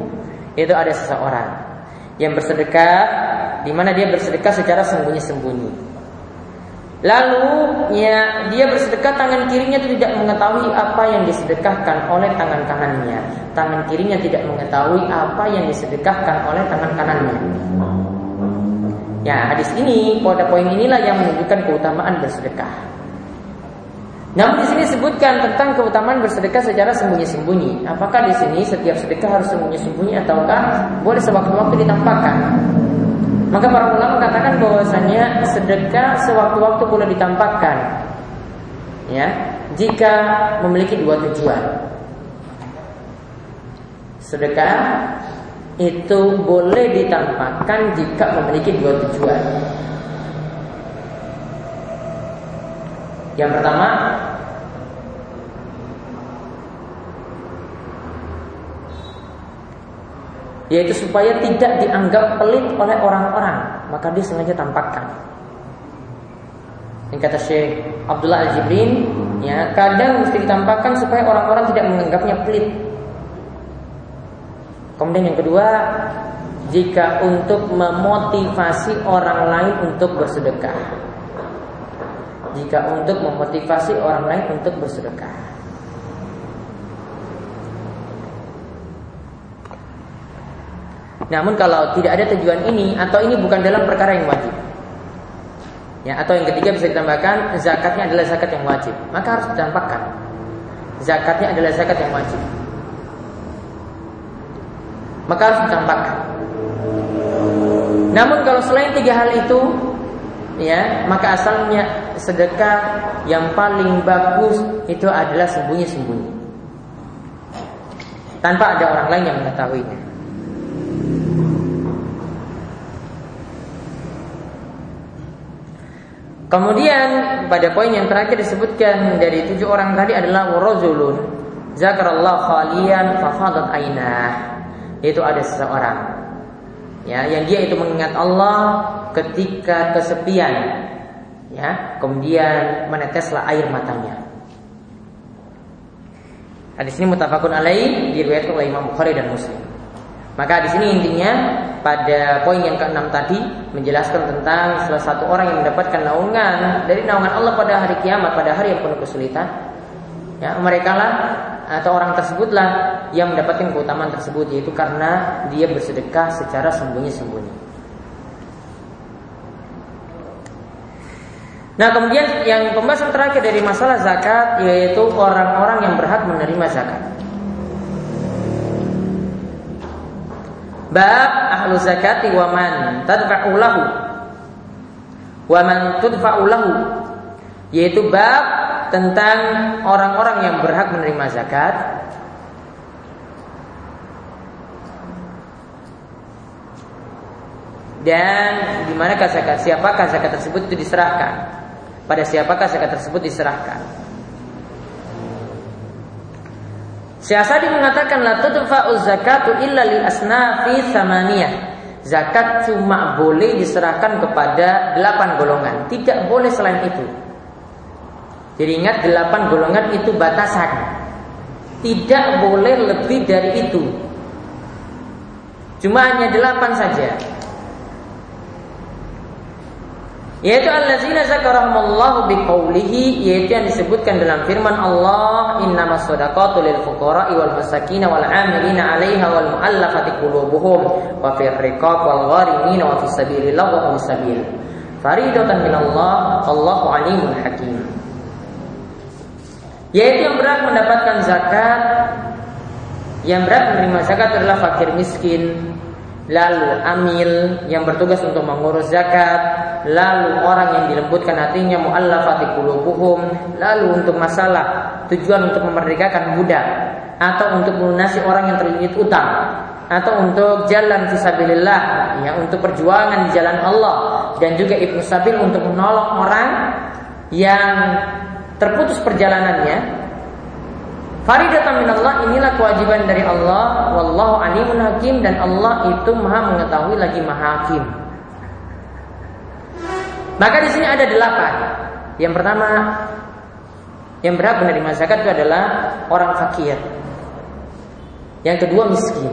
itu ada seseorang yang bersedekah di mana dia bersedekah secara sembunyi-sembunyi. Lalu ya dia bersedekah tangan kirinya tidak mengetahui apa yang disedekahkan oleh tangan kanannya. Tangan kirinya tidak mengetahui apa yang disedekahkan oleh tangan kanannya. Ya, hadis ini pada poin inilah yang menunjukkan keutamaan bersedekah. Namun di sini disebutkan tentang keutamaan bersedekah secara sembunyi-sembunyi. Apakah di sini setiap sedekah harus sembunyi-sembunyi ataukah boleh sewaktu-waktu ditampakkan? Maka para ulama katakan bahwasanya sedekah sewaktu-waktu boleh ditampakkan. Ya, jika memiliki dua tujuan. Sedekah itu boleh ditampakkan jika memiliki dua tujuan. Yang pertama yaitu supaya tidak dianggap pelit oleh orang-orang, maka dia sengaja tampakkan. Yang kata Syekh Abdullah Al-Jibrin, ya kadang mesti ditampakkan supaya orang-orang tidak menganggapnya pelit. Kemudian yang kedua, jika untuk memotivasi orang lain untuk bersedekah jika untuk memotivasi orang lain untuk bersedekah. Namun kalau tidak ada tujuan ini atau ini bukan dalam perkara yang wajib. Ya, atau yang ketiga bisa ditambahkan zakatnya adalah zakat yang wajib, maka harus ditampakkan. Zakatnya adalah zakat yang wajib. Maka harus ditampakkan. Namun kalau selain tiga hal itu ya maka asalnya sedekah yang paling bagus itu adalah sembunyi-sembunyi tanpa ada orang lain yang mengetahuinya. Kemudian pada poin yang terakhir disebutkan dari tujuh orang tadi adalah warozulun. Zakarallah khalian fafadat ainah. Yaitu ada seseorang. Ya yang dia itu mengingat Allah ketika kesepian. Ya kemudian meneteslah air matanya. Hadis ini mutafakun alaih diriwayatkan oleh Imam Bukhari dan Muslim. Maka di sini intinya pada poin yang keenam tadi menjelaskan tentang salah satu orang yang mendapatkan naungan dari naungan Allah pada hari kiamat pada hari yang penuh kesulitan. Ya, mereka lah atau orang tersebutlah yang mendapatkan keutamaan tersebut yaitu karena dia bersedekah secara sembunyi-sembunyi. Nah kemudian yang pembahasan terakhir dari masalah zakat yaitu orang-orang yang berhak menerima zakat. Bab ahlu zakati wa man tadfa'u lahu. Wa man tudfa'u lahu. Yaitu bab tentang orang-orang yang berhak menerima zakat. Dan di mana zakat? Siapakah zakat tersebut? Itu diserahkan. Pada siapakah zakat tersebut diserahkan Syahsadi mengatakan la tudfa'u zakatu illa li asnafi samaniyah. Zakat cuma boleh diserahkan kepada delapan golongan, tidak boleh selain itu. Jadi ingat delapan golongan itu batasan. Tidak boleh lebih dari itu. Cuma hanya delapan saja. Yaitu allazina zakarahumullahu biqaulihi yaitu yang disebutkan dalam firman Allah innamas shadaqatu lil fuqara'i wal masakin wal 'amilina 'alaiha wal mu'allafati qulubuhum wa fir wal gharimin wa fis sabilillah wa sabil. Faridatan minallah Allahu alimun hakim. Yaitu yang berhak mendapatkan zakat yang berhak menerima zakat adalah fakir miskin lalu amil yang bertugas untuk mengurus zakat, lalu orang yang dilembutkan hatinya muallafati qulubuhum, lalu untuk masalah tujuan untuk memerdekakan budak atau untuk melunasi orang yang terlilit utang. Atau untuk jalan fisabilillah ya untuk perjuangan di jalan Allah. Dan juga ibnu sabil untuk menolong orang yang terputus perjalanannya Faridatan Allah inilah kewajiban dari Allah wallahu alimun hakim dan Allah itu Maha mengetahui lagi Maha hakim. Maka di sini ada delapan. Yang pertama yang berhak menerima zakat itu adalah orang fakir. Yang kedua miskin.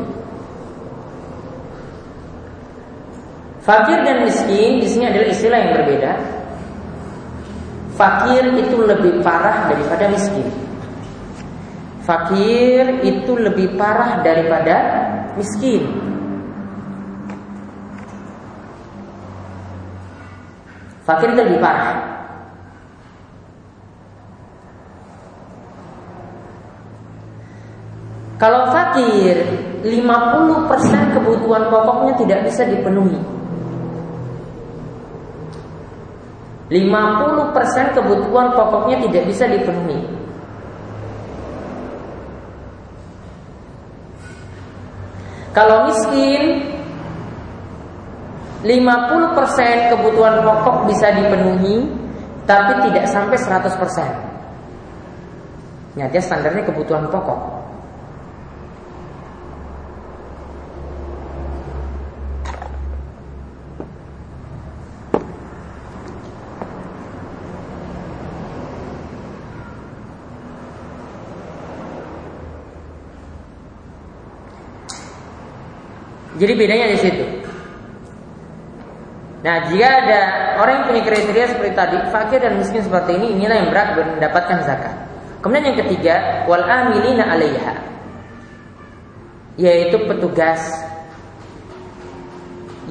Fakir dan miskin di sini adalah istilah yang berbeda. Fakir itu lebih parah daripada miskin fakir itu lebih parah daripada miskin. Fakir itu lebih parah. Kalau fakir 50% kebutuhan pokoknya tidak bisa dipenuhi. 50% kebutuhan pokoknya tidak bisa dipenuhi. Kalau miskin 50% kebutuhan pokok bisa dipenuhi tapi tidak sampai 100%. Ya, standarnya kebutuhan pokok. Jadi bedanya di situ. Nah, jika ada orang yang punya kriteria seperti tadi, fakir dan miskin seperti ini, inilah yang berat mendapatkan zakat. Kemudian yang ketiga, wal amilina 'alaiha. Yaitu petugas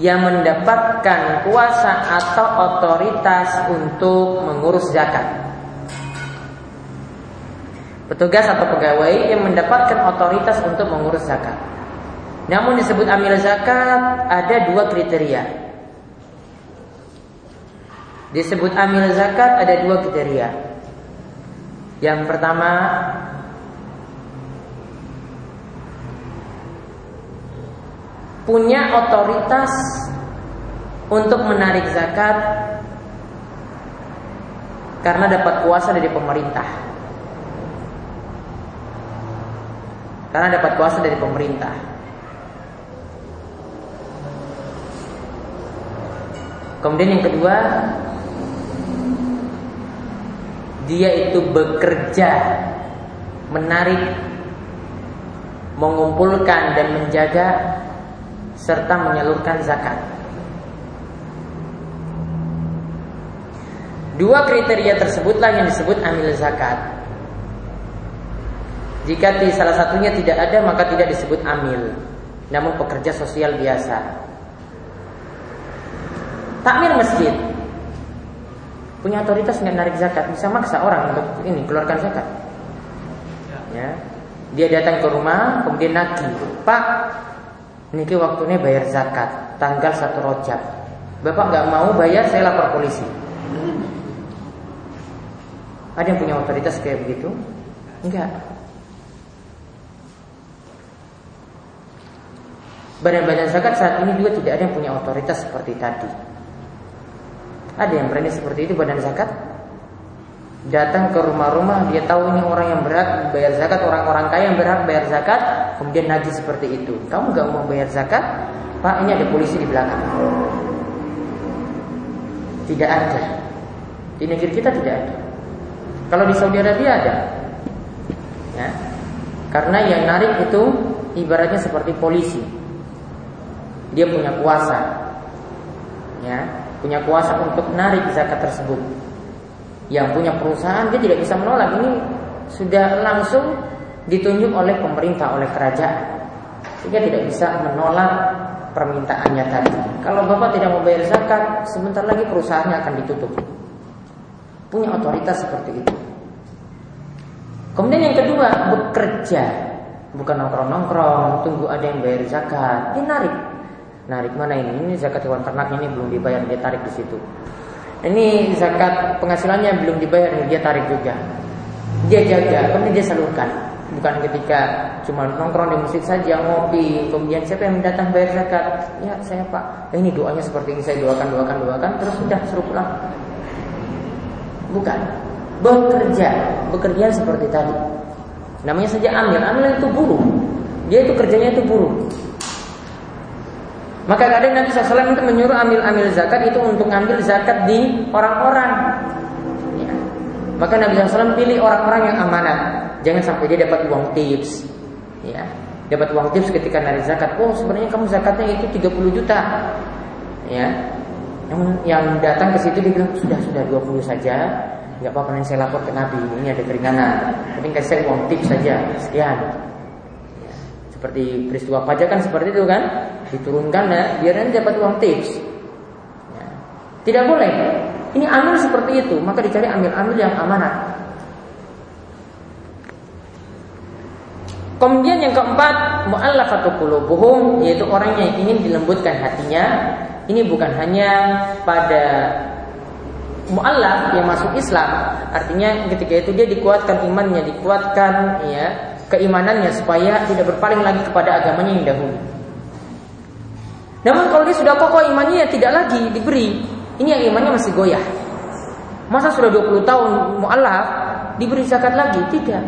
yang mendapatkan kuasa atau otoritas untuk mengurus zakat. Petugas atau pegawai yang mendapatkan otoritas untuk mengurus zakat. Namun disebut amil zakat ada dua kriteria. Disebut amil zakat ada dua kriteria. Yang pertama punya otoritas untuk menarik zakat karena dapat kuasa dari pemerintah. Karena dapat kuasa dari pemerintah. Kemudian yang kedua Dia itu bekerja Menarik Mengumpulkan dan menjaga Serta menyalurkan zakat. Dua kriteria tersebutlah yang disebut amil zakat. Jika di salah satunya tidak ada maka tidak disebut amil. Namun pekerja sosial biasa takmir masjid. Punya otoritas nggak narik zakat. Bisa maksa orang untuk ini keluarkan zakat. Ya. Dia datang ke rumah kemudian nagih pak ini waktunya bayar zakat tanggal satu rojab. Bapak nggak mau bayar saya lapor polisi. Ada yang punya otoritas kayak begitu? Enggak. Badan-badan zakat saat ini juga tidak ada yang punya otoritas seperti tadi. Ada yang berani seperti itu badan zakat? Datang ke rumah-rumah, dia tahu ini orang yang berat bayar zakat, orang-orang kaya yang berat bayar zakat, kemudian nagih seperti itu. Kamu gak mau bayar zakat? Pak, ini ada polisi di belakang. Tidak ada. Di negeri kita tidak ada. Kalau di Saudi Arabia ada. Ya. Karena yang narik itu ibaratnya seperti polisi. Dia punya kuasa. Ya, punya kuasa untuk narik zakat tersebut. Yang punya perusahaan dia tidak bisa menolak ini sudah langsung ditunjuk oleh pemerintah oleh kerajaan sehingga tidak bisa menolak permintaannya tadi. Kalau bapak tidak mau bayar zakat, sebentar lagi perusahaannya akan ditutup. Punya otoritas seperti itu. Kemudian yang kedua bekerja, bukan nongkrong-nongkrong, tunggu ada yang bayar zakat, dia narik. Mana ini? Ini zakat hewan ternak ini belum dibayar, dia tarik di situ. Ini zakat penghasilannya belum dibayar, dia tarik juga. Dia jaga, kemudian dia salurkan. Bukan ketika cuma nongkrong di masjid saja ngopi kemudian siapa yang datang bayar zakat? Ya saya pak. Eh, ini doanya seperti ini saya doakan doakan doakan terus sudah suruh pulang. Bukan. Bekerja. Bekerja seperti tadi. Namanya saja amil. Amil itu buruh dia itu kerjanya itu buruh maka kadang Nabi SAW itu menyuruh amil-amil zakat itu untuk ngambil zakat di orang-orang. Ya. Maka Nabi SAW pilih orang-orang yang amanat. Jangan sampai dia dapat uang tips. Ya. Dapat uang tips ketika narik zakat. Oh, sebenarnya kamu zakatnya itu 30 juta. Ya. Yang yang datang ke situ dia bilang sudah sudah 20 saja. Enggak apa-apa nanti saya lapor ke Nabi. Ini ada keringanan. Penting kasih saya uang tips saja. Sekian. Seperti peristiwa pajak kan seperti itu kan? Diturunkan ya, biar nanti dapat uang tips. Ya. Tidak boleh. Ini ambil seperti itu, maka dicari ambil-ambil yang amanah. Kemudian yang keempat, qulubuhum yaitu orang yang ingin dilembutkan hatinya. Ini bukan hanya pada mu'allaf yang masuk Islam, artinya ketika itu dia dikuatkan imannya, dikuatkan ya keimanannya supaya tidak berpaling lagi kepada agamanya yang dahulu. Namun kalau dia sudah kokoh imannya ya tidak lagi diberi. Ini yang imannya masih goyah. Masa sudah 20 tahun mu'allaf diberi zakat lagi? Tidak.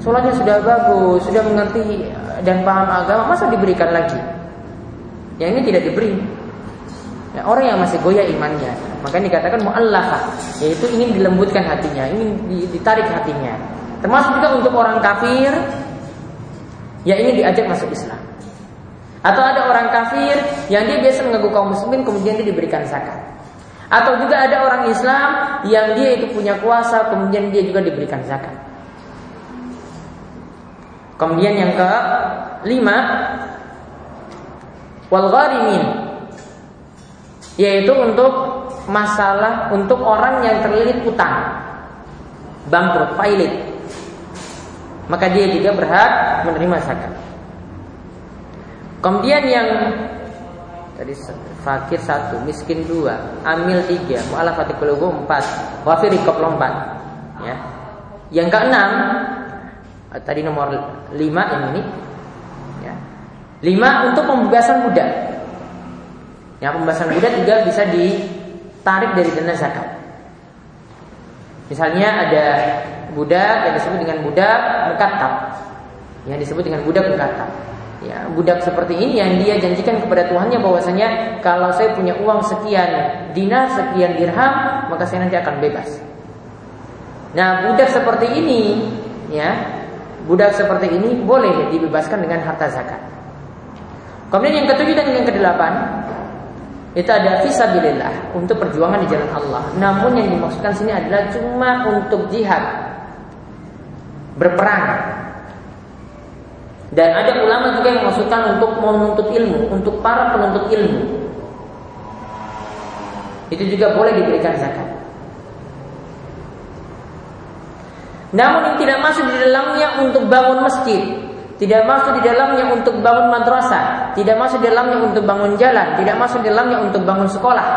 Sholatnya sudah bagus, sudah mengerti dan paham agama, masa diberikan lagi? Yang ini tidak diberi. Ya, orang yang masih goyah imannya, maka dikatakan mu'allafah, yaitu ingin dilembutkan hatinya, ingin ditarik hatinya. Termasuk juga untuk orang kafir yang ingin diajak masuk Islam. Atau ada orang kafir yang dia biasa mengaku kaum muslimin kemudian dia diberikan zakat. Atau juga ada orang Islam yang dia itu punya kuasa kemudian dia juga diberikan zakat. Kemudian yang ke lima wal gharimin yaitu untuk masalah untuk orang yang terlilit utang bangkrut pailit maka dia juga berhak menerima zakat. Kemudian yang tadi fakir satu, miskin dua, amil tiga, mu'alafati qulubuhum empat, wafir lompat. Ya. Yang keenam tadi nomor 5 yang ini ya. 5 untuk pembebasan budak. Ya, pembebasan budak juga bisa ditarik dari dana zakat. Misalnya ada budak yang disebut dengan budak mukatab. Yang disebut dengan budak mukatab. Ya, budak seperti ini yang dia janjikan kepada Tuhannya bahwasanya kalau saya punya uang sekian dinar, sekian dirham, maka saya nanti akan bebas. Nah, budak seperti ini ya budak seperti ini boleh dibebaskan dengan harta zakat. Kemudian yang ketujuh dan yang kedelapan itu ada fisabilillah untuk perjuangan di jalan Allah. Namun yang dimaksudkan sini adalah cuma untuk jihad berperang. Dan ada ulama juga yang maksudkan untuk menuntut ilmu, untuk para penuntut ilmu. Itu juga boleh diberikan zakat. Namun yang tidak masuk di dalamnya untuk bangun masjid, tidak masuk di dalamnya untuk bangun madrasah, tidak masuk di dalamnya untuk bangun jalan, tidak masuk di dalamnya untuk bangun sekolah.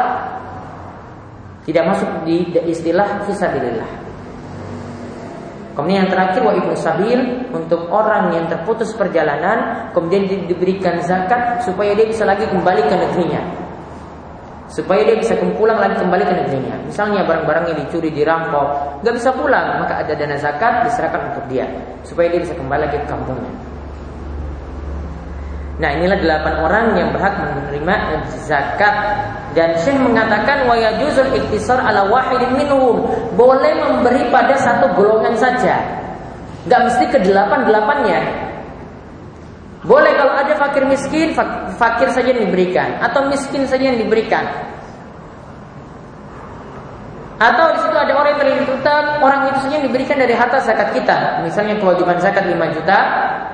Tidak masuk di istilah fisabilillah. Kemudian yang terakhir wa ibnu sabil untuk orang yang terputus perjalanan kemudian diberikan zakat supaya dia bisa lagi kembali ke negerinya supaya dia bisa pulang lagi kembali ke negerinya. Misalnya barang-barang yang dicuri, dirampok, nggak bisa pulang, maka ada dana zakat diserahkan untuk dia supaya dia bisa kembali lagi ke kampungnya. Nah inilah delapan orang yang berhak menerima zakat. Dan Syekh mengatakan wa yajuzul ala wahidin minhum. Boleh memberi pada satu golongan saja. Nggak mesti ke delapan delapannya boleh kalau ada fakir miskin, fakir saja yang diberikan atau miskin saja yang diberikan. Atau di situ ada orang yang terlilit utang, orang itu yang diberikan dari harta zakat kita. Misalnya kewajiban zakat 5 juta,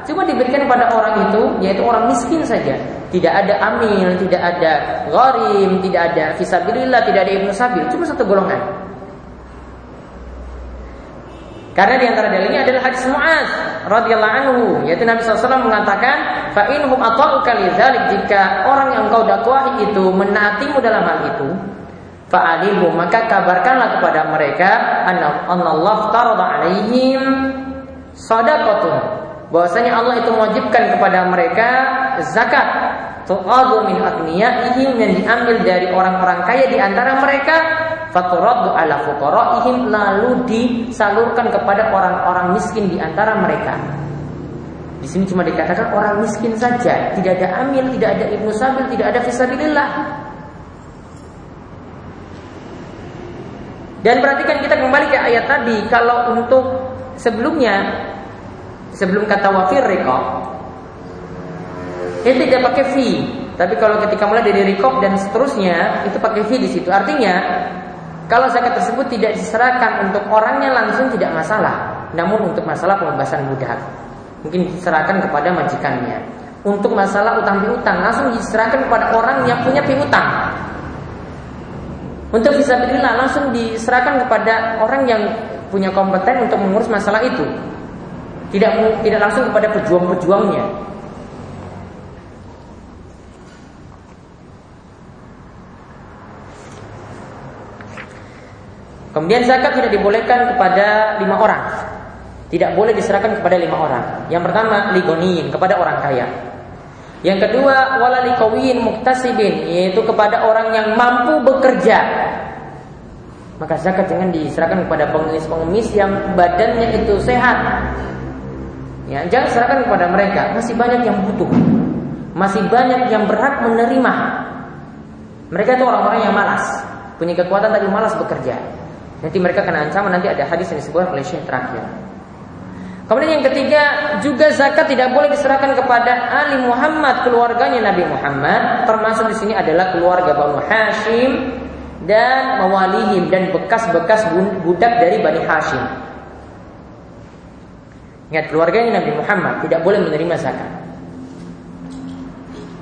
cuma diberikan pada orang itu, yaitu orang miskin saja. Tidak ada amil, tidak ada gharim, tidak ada fisabilillah, tidak ada ibnu sabil, cuma satu golongan. Karena di antara dalilnya adalah hadis Muaz radhiyallahu anhu, yaitu Nabi SAW mengatakan, "Fa inhum ata'uka jika orang yang engkau dakwahi itu menaatimu dalam hal itu, Fa'alimu. Maka kabarkanlah kepada mereka Allah tarada alaihim sadaqatun. Bahwasanya Allah itu mewajibkan kepada mereka zakat. Tu'adu min agniyaihim yang diambil dari orang-orang kaya di antara mereka. Faturaddu ala fuqaraihim. Lalu disalurkan kepada orang-orang miskin di antara mereka. Di sini cuma dikatakan orang miskin saja, tidak ada amil, tidak ada ibnu sabil, tidak ada fisabilillah. Dan perhatikan kita kembali ke ayat tadi kalau untuk sebelumnya sebelum kata wafir reko itu tidak pakai fee. Tapi kalau ketika mulai dari rikop dan seterusnya itu pakai fee di situ. Artinya kalau zakat tersebut tidak diserahkan untuk orangnya langsung tidak masalah. Namun untuk masalah pembebasan budak mungkin diserahkan kepada majikannya. Untuk masalah utang piutang langsung diserahkan kepada orang yang punya piutang. Untuk fisabilillah langsung diserahkan kepada orang yang punya kompeten untuk mengurus masalah itu. Tidak tidak langsung kepada pejuang-pejuangnya. Kemudian zakat tidak dibolehkan kepada lima orang. Tidak boleh diserahkan kepada lima orang. Yang pertama ligonin kepada orang kaya. Yang kedua kawin muktasibin yaitu kepada orang yang mampu bekerja. Maka zakat jangan diserahkan kepada pengemis-pengemis yang badannya itu sehat. Ya, jangan serahkan kepada mereka, masih banyak yang butuh. Masih banyak yang berhak menerima. Mereka itu orang-orang yang malas, punya kekuatan tapi malas bekerja. Nanti mereka kena ancaman, nanti ada hadis yang disebut oleh Syekh terakhir. Kemudian yang ketiga juga zakat tidak boleh diserahkan kepada Ali Muhammad keluarganya Nabi Muhammad termasuk di sini adalah keluarga Banu Hashim dan mawalihim dan bekas-bekas budak dari Bani Hashim. Ingat keluarganya Nabi Muhammad tidak boleh menerima zakat.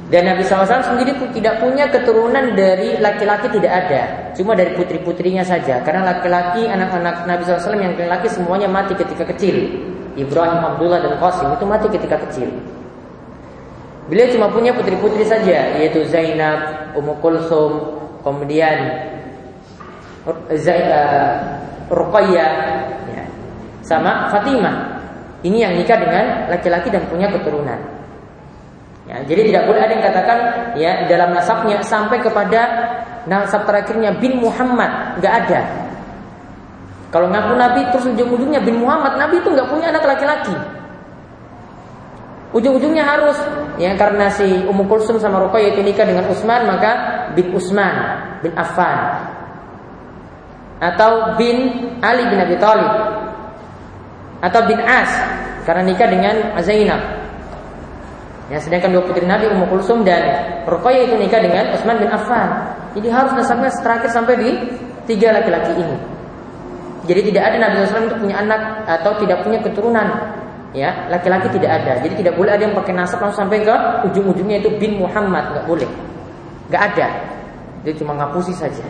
Dan Nabi SAW sendiri tidak punya keturunan dari laki-laki tidak ada, cuma dari putri-putrinya saja. Karena laki-laki anak-anak Nabi SAW yang laki-laki semuanya mati ketika kecil. Ibrahim, Abdullah dan Qasim itu mati ketika kecil. Beliau cuma punya putri-putri saja, yaitu Zainab, Ummu Kulsum, kemudian Ruqayyah, ya, sama Fatimah. Ini yang nikah dengan laki-laki dan punya keturunan. Ya, jadi tidak boleh ada yang katakan ya dalam nasabnya sampai kepada nasab terakhirnya bin Muhammad, nggak ada. Kalau ngaku Nabi terus ujung-ujungnya bin Muhammad, Nabi itu nggak punya anak laki-laki. Ujung-ujungnya harus ya karena si Ummu Kulsum sama Ruqayyah itu nikah dengan Utsman maka bin Utsman bin Affan atau bin Ali bin Abi Thalib atau bin As karena nikah dengan Zainab. Ya, sedangkan dua putri Nabi Ummu Kulsum dan Ruqayyah itu nikah dengan Utsman bin Affan. Jadi harus nasabnya terakhir sampai di tiga laki-laki ini. Jadi tidak ada Nabi SAW itu punya anak atau tidak punya keturunan. Ya, laki-laki tidak ada. Jadi tidak boleh ada yang pakai nasab langsung sampai ke ujung-ujungnya itu bin Muhammad, nggak boleh. Nggak ada. Dia cuma ngapusi saja.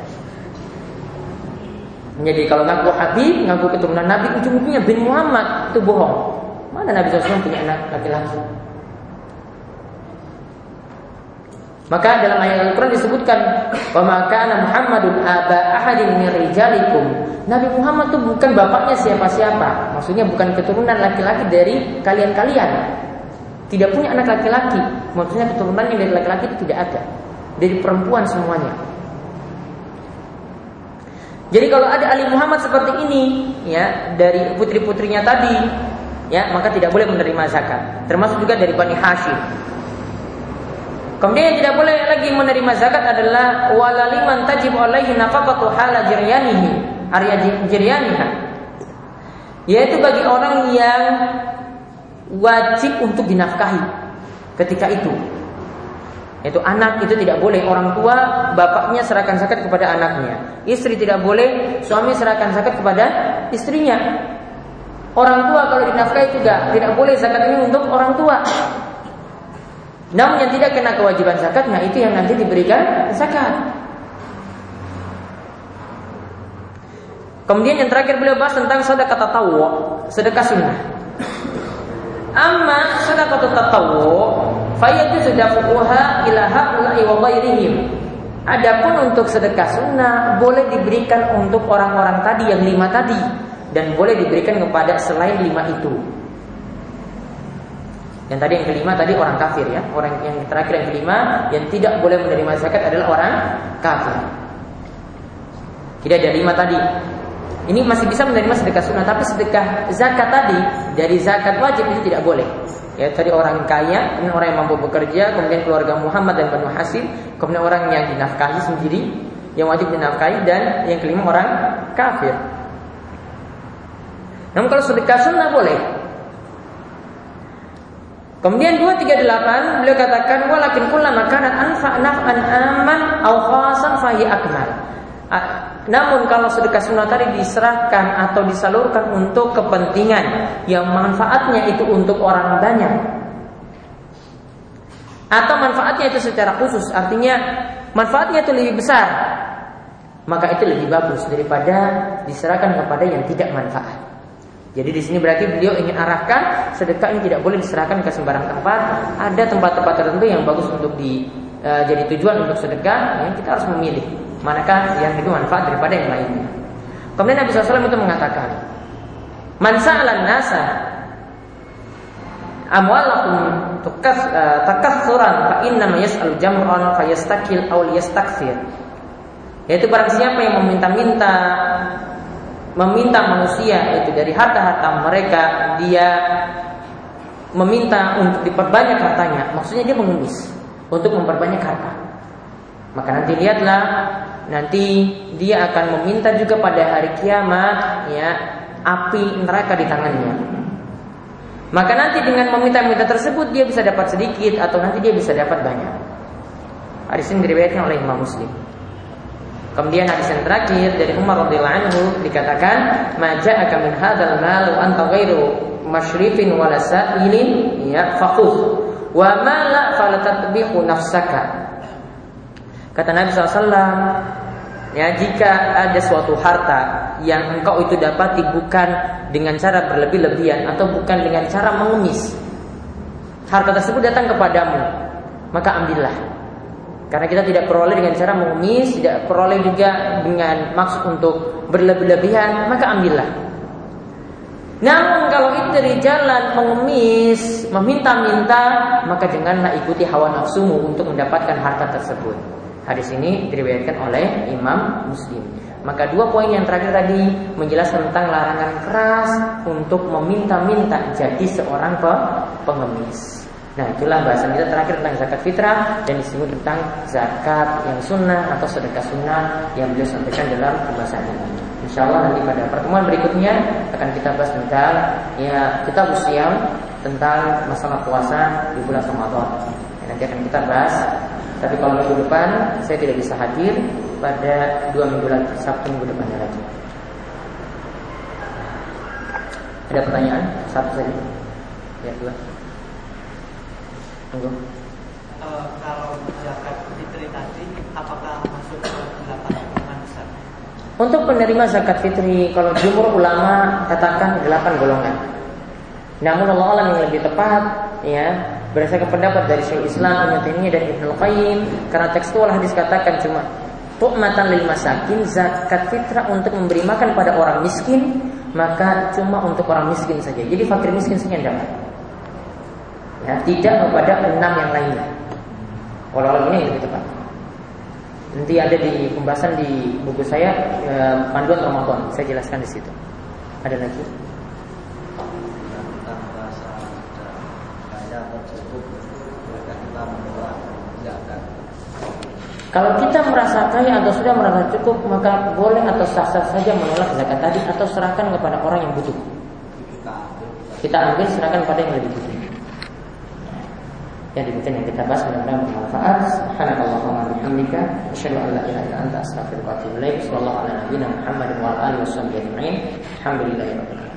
Jadi kalau ngaku Habib, ngaku keturunan Nabi, ujung-ujungnya bin Muhammad itu bohong. Mana Nabi SAW punya anak laki-laki? Maka dalam ayat Al-Quran disebutkan kana Muhammadun aba ahadin min rijalikum. Nabi Muhammad itu bukan bapaknya siapa-siapa. Maksudnya bukan keturunan laki-laki dari kalian-kalian. Tidak punya anak laki-laki. Maksudnya keturunan yang dari laki-laki itu tidak ada. Dari perempuan semuanya. Jadi kalau ada Ali Muhammad seperti ini, ya dari putri-putrinya tadi, ya maka tidak boleh menerima zakat. Termasuk juga dari Bani Hashim. Kemudian yang tidak boleh lagi menerima zakat adalah walaliman tajib alaihi nafaqatu hala jiryanihi, arya jiryaniha. Yaitu bagi orang yang wajib untuk dinafkahi ketika itu. Itu anak itu tidak boleh orang tua bapaknya serahkan zakat kepada anaknya. Istri tidak boleh suami serahkan zakat kepada istrinya. Orang tua kalau dinafkahi juga tidak boleh zakat ini untuk orang tua. Namun yang tidak kena kewajiban zakatnya itu yang nanti diberikan zakat. Kemudian yang terakhir beliau bahas tentang sedekah tatawwu, sedekah sunnah. Amma sedekah tatawwu Fayajuzu dafuha ila haula'i wa ghairihim. Adapun untuk sedekah sunnah boleh diberikan untuk orang-orang tadi yang lima tadi dan boleh diberikan kepada selain lima itu. Yang tadi yang kelima tadi orang kafir ya, orang yang terakhir yang kelima yang tidak boleh menerima zakat adalah orang kafir. Tidak ada lima tadi. Ini masih bisa menerima sedekah sunnah, tapi sedekah zakat tadi dari zakat wajib itu tidak boleh. Ya, tadi orang kaya, kemudian orang yang mampu bekerja, kemudian keluarga Muhammad dan Banu Hasim, kemudian orang yang dinafkahi sendiri, yang wajib dinafkahi dan yang kelima orang kafir. Namun kalau sedekah sunnah boleh. Kemudian 238 beliau katakan walakin kullama kana anfa naf'an aman au khasan fahi akmal. Namun kalau sedekah sunnah tadi diserahkan atau disalurkan untuk kepentingan. Yang manfaatnya itu untuk orang banyak. Atau manfaatnya itu secara khusus. Artinya manfaatnya itu lebih besar. Maka itu lebih bagus daripada diserahkan kepada yang tidak manfaat. Jadi di sini berarti beliau ingin arahkan sedekah ini tidak boleh diserahkan ke sembarang tempat. Ada tempat-tempat tertentu yang bagus untuk di uh, jadi tujuan untuk sedekah, yang kita harus memilih manakah yang lebih manfaat daripada yang lainnya. Kemudian Nabi SAW itu mengatakan, Man sa'alan nasa amwalakum uh, takassuran fa inna yas'alu jam'an fa yastakil aw yastakfir. Yaitu barang siapa yang meminta-minta meminta manusia itu dari harta-harta mereka dia meminta untuk diperbanyak hartanya maksudnya dia mengemis untuk memperbanyak harta maka nanti lihatlah nanti dia akan meminta juga pada hari kiamat ya api neraka di tangannya. Maka nanti dengan meminta-minta tersebut dia bisa dapat sedikit atau nanti dia bisa dapat banyak. Hadis ini diriwayatkan oleh Imam Muslim. Kemudian hadis yang terakhir dari Umar radhiyallahu anhu dikatakan, "Maja'aka min hadzal mal wa anta ghairu masyrifin wala sa'ilin ya faqus wa ma la nafsaka." Kata Nabi SAW, ya jika ada suatu harta yang engkau itu dapati bukan dengan cara berlebih-lebihan atau bukan dengan cara mengemis, harta tersebut datang kepadamu, maka ambillah. Karena kita tidak peroleh dengan cara mengemis, tidak peroleh juga dengan maksud untuk berlebih-lebihan, maka ambillah. Namun kalau itu dari jalan mengemis, meminta-minta, maka janganlah ikuti hawa nafsumu untuk mendapatkan harta tersebut. Hadis ini diriwayatkan oleh Imam Muslim. Maka dua poin yang terakhir tadi menjelaskan tentang larangan keras untuk meminta-minta jadi seorang pengemis. Nah itulah bahasan kita terakhir tentang zakat fitrah dan disebut tentang zakat yang sunnah atau sedekah sunnah yang beliau sampaikan dalam pembahasan ini. Insya Allah nanti pada pertemuan berikutnya akan kita bahas tentang ya kita usiam tentang masalah puasa di bulan Ramadan. Nanti akan kita bahas tapi kalau minggu depan saya tidak bisa hadir pada dua minggu lagi, Sabtu minggu depannya lagi. Ada pertanyaan? Satu saja. Ya dua. Tunggu. Uh, kalau zakat fitri tadi, apakah masuk ke delapan golongan besar? Untuk penerima zakat fitri, kalau jumhur ulama katakan delapan golongan. Namun Allah yang lebih tepat, ya berdasarkan pendapat dari Syekh Islam Ibnu Taimiyah dan Ibnu Qayyim karena tekstual hadis katakan cuma tu'matan lil masakin zakat fitrah untuk memberi makan pada orang miskin maka cuma untuk orang miskin saja. Jadi fakir miskin saja yang dapat. Ya, tidak kepada enam yang lainnya. Walau ini lebih tepat. Nanti ada di pembahasan di buku saya eh, panduan Ramadan. Saya jelaskan di situ. Ada lagi? Kalau kita merasa kaya atau sudah merasa cukup, maka boleh atau sah-sah saja menolak zakat tadi atau serahkan kepada orang yang butuh. Kita ambil serahkan pada yang lebih butuh. yang demikian yang kita bahas mudah-mudahan bermanfaat. Subhanallahumma bihamdika asyhadu an la ilaha illa anta astaghfiruka wa atubu ilaik. Sallallahu ala wa ala. Alhamdulillahirabbil alamin.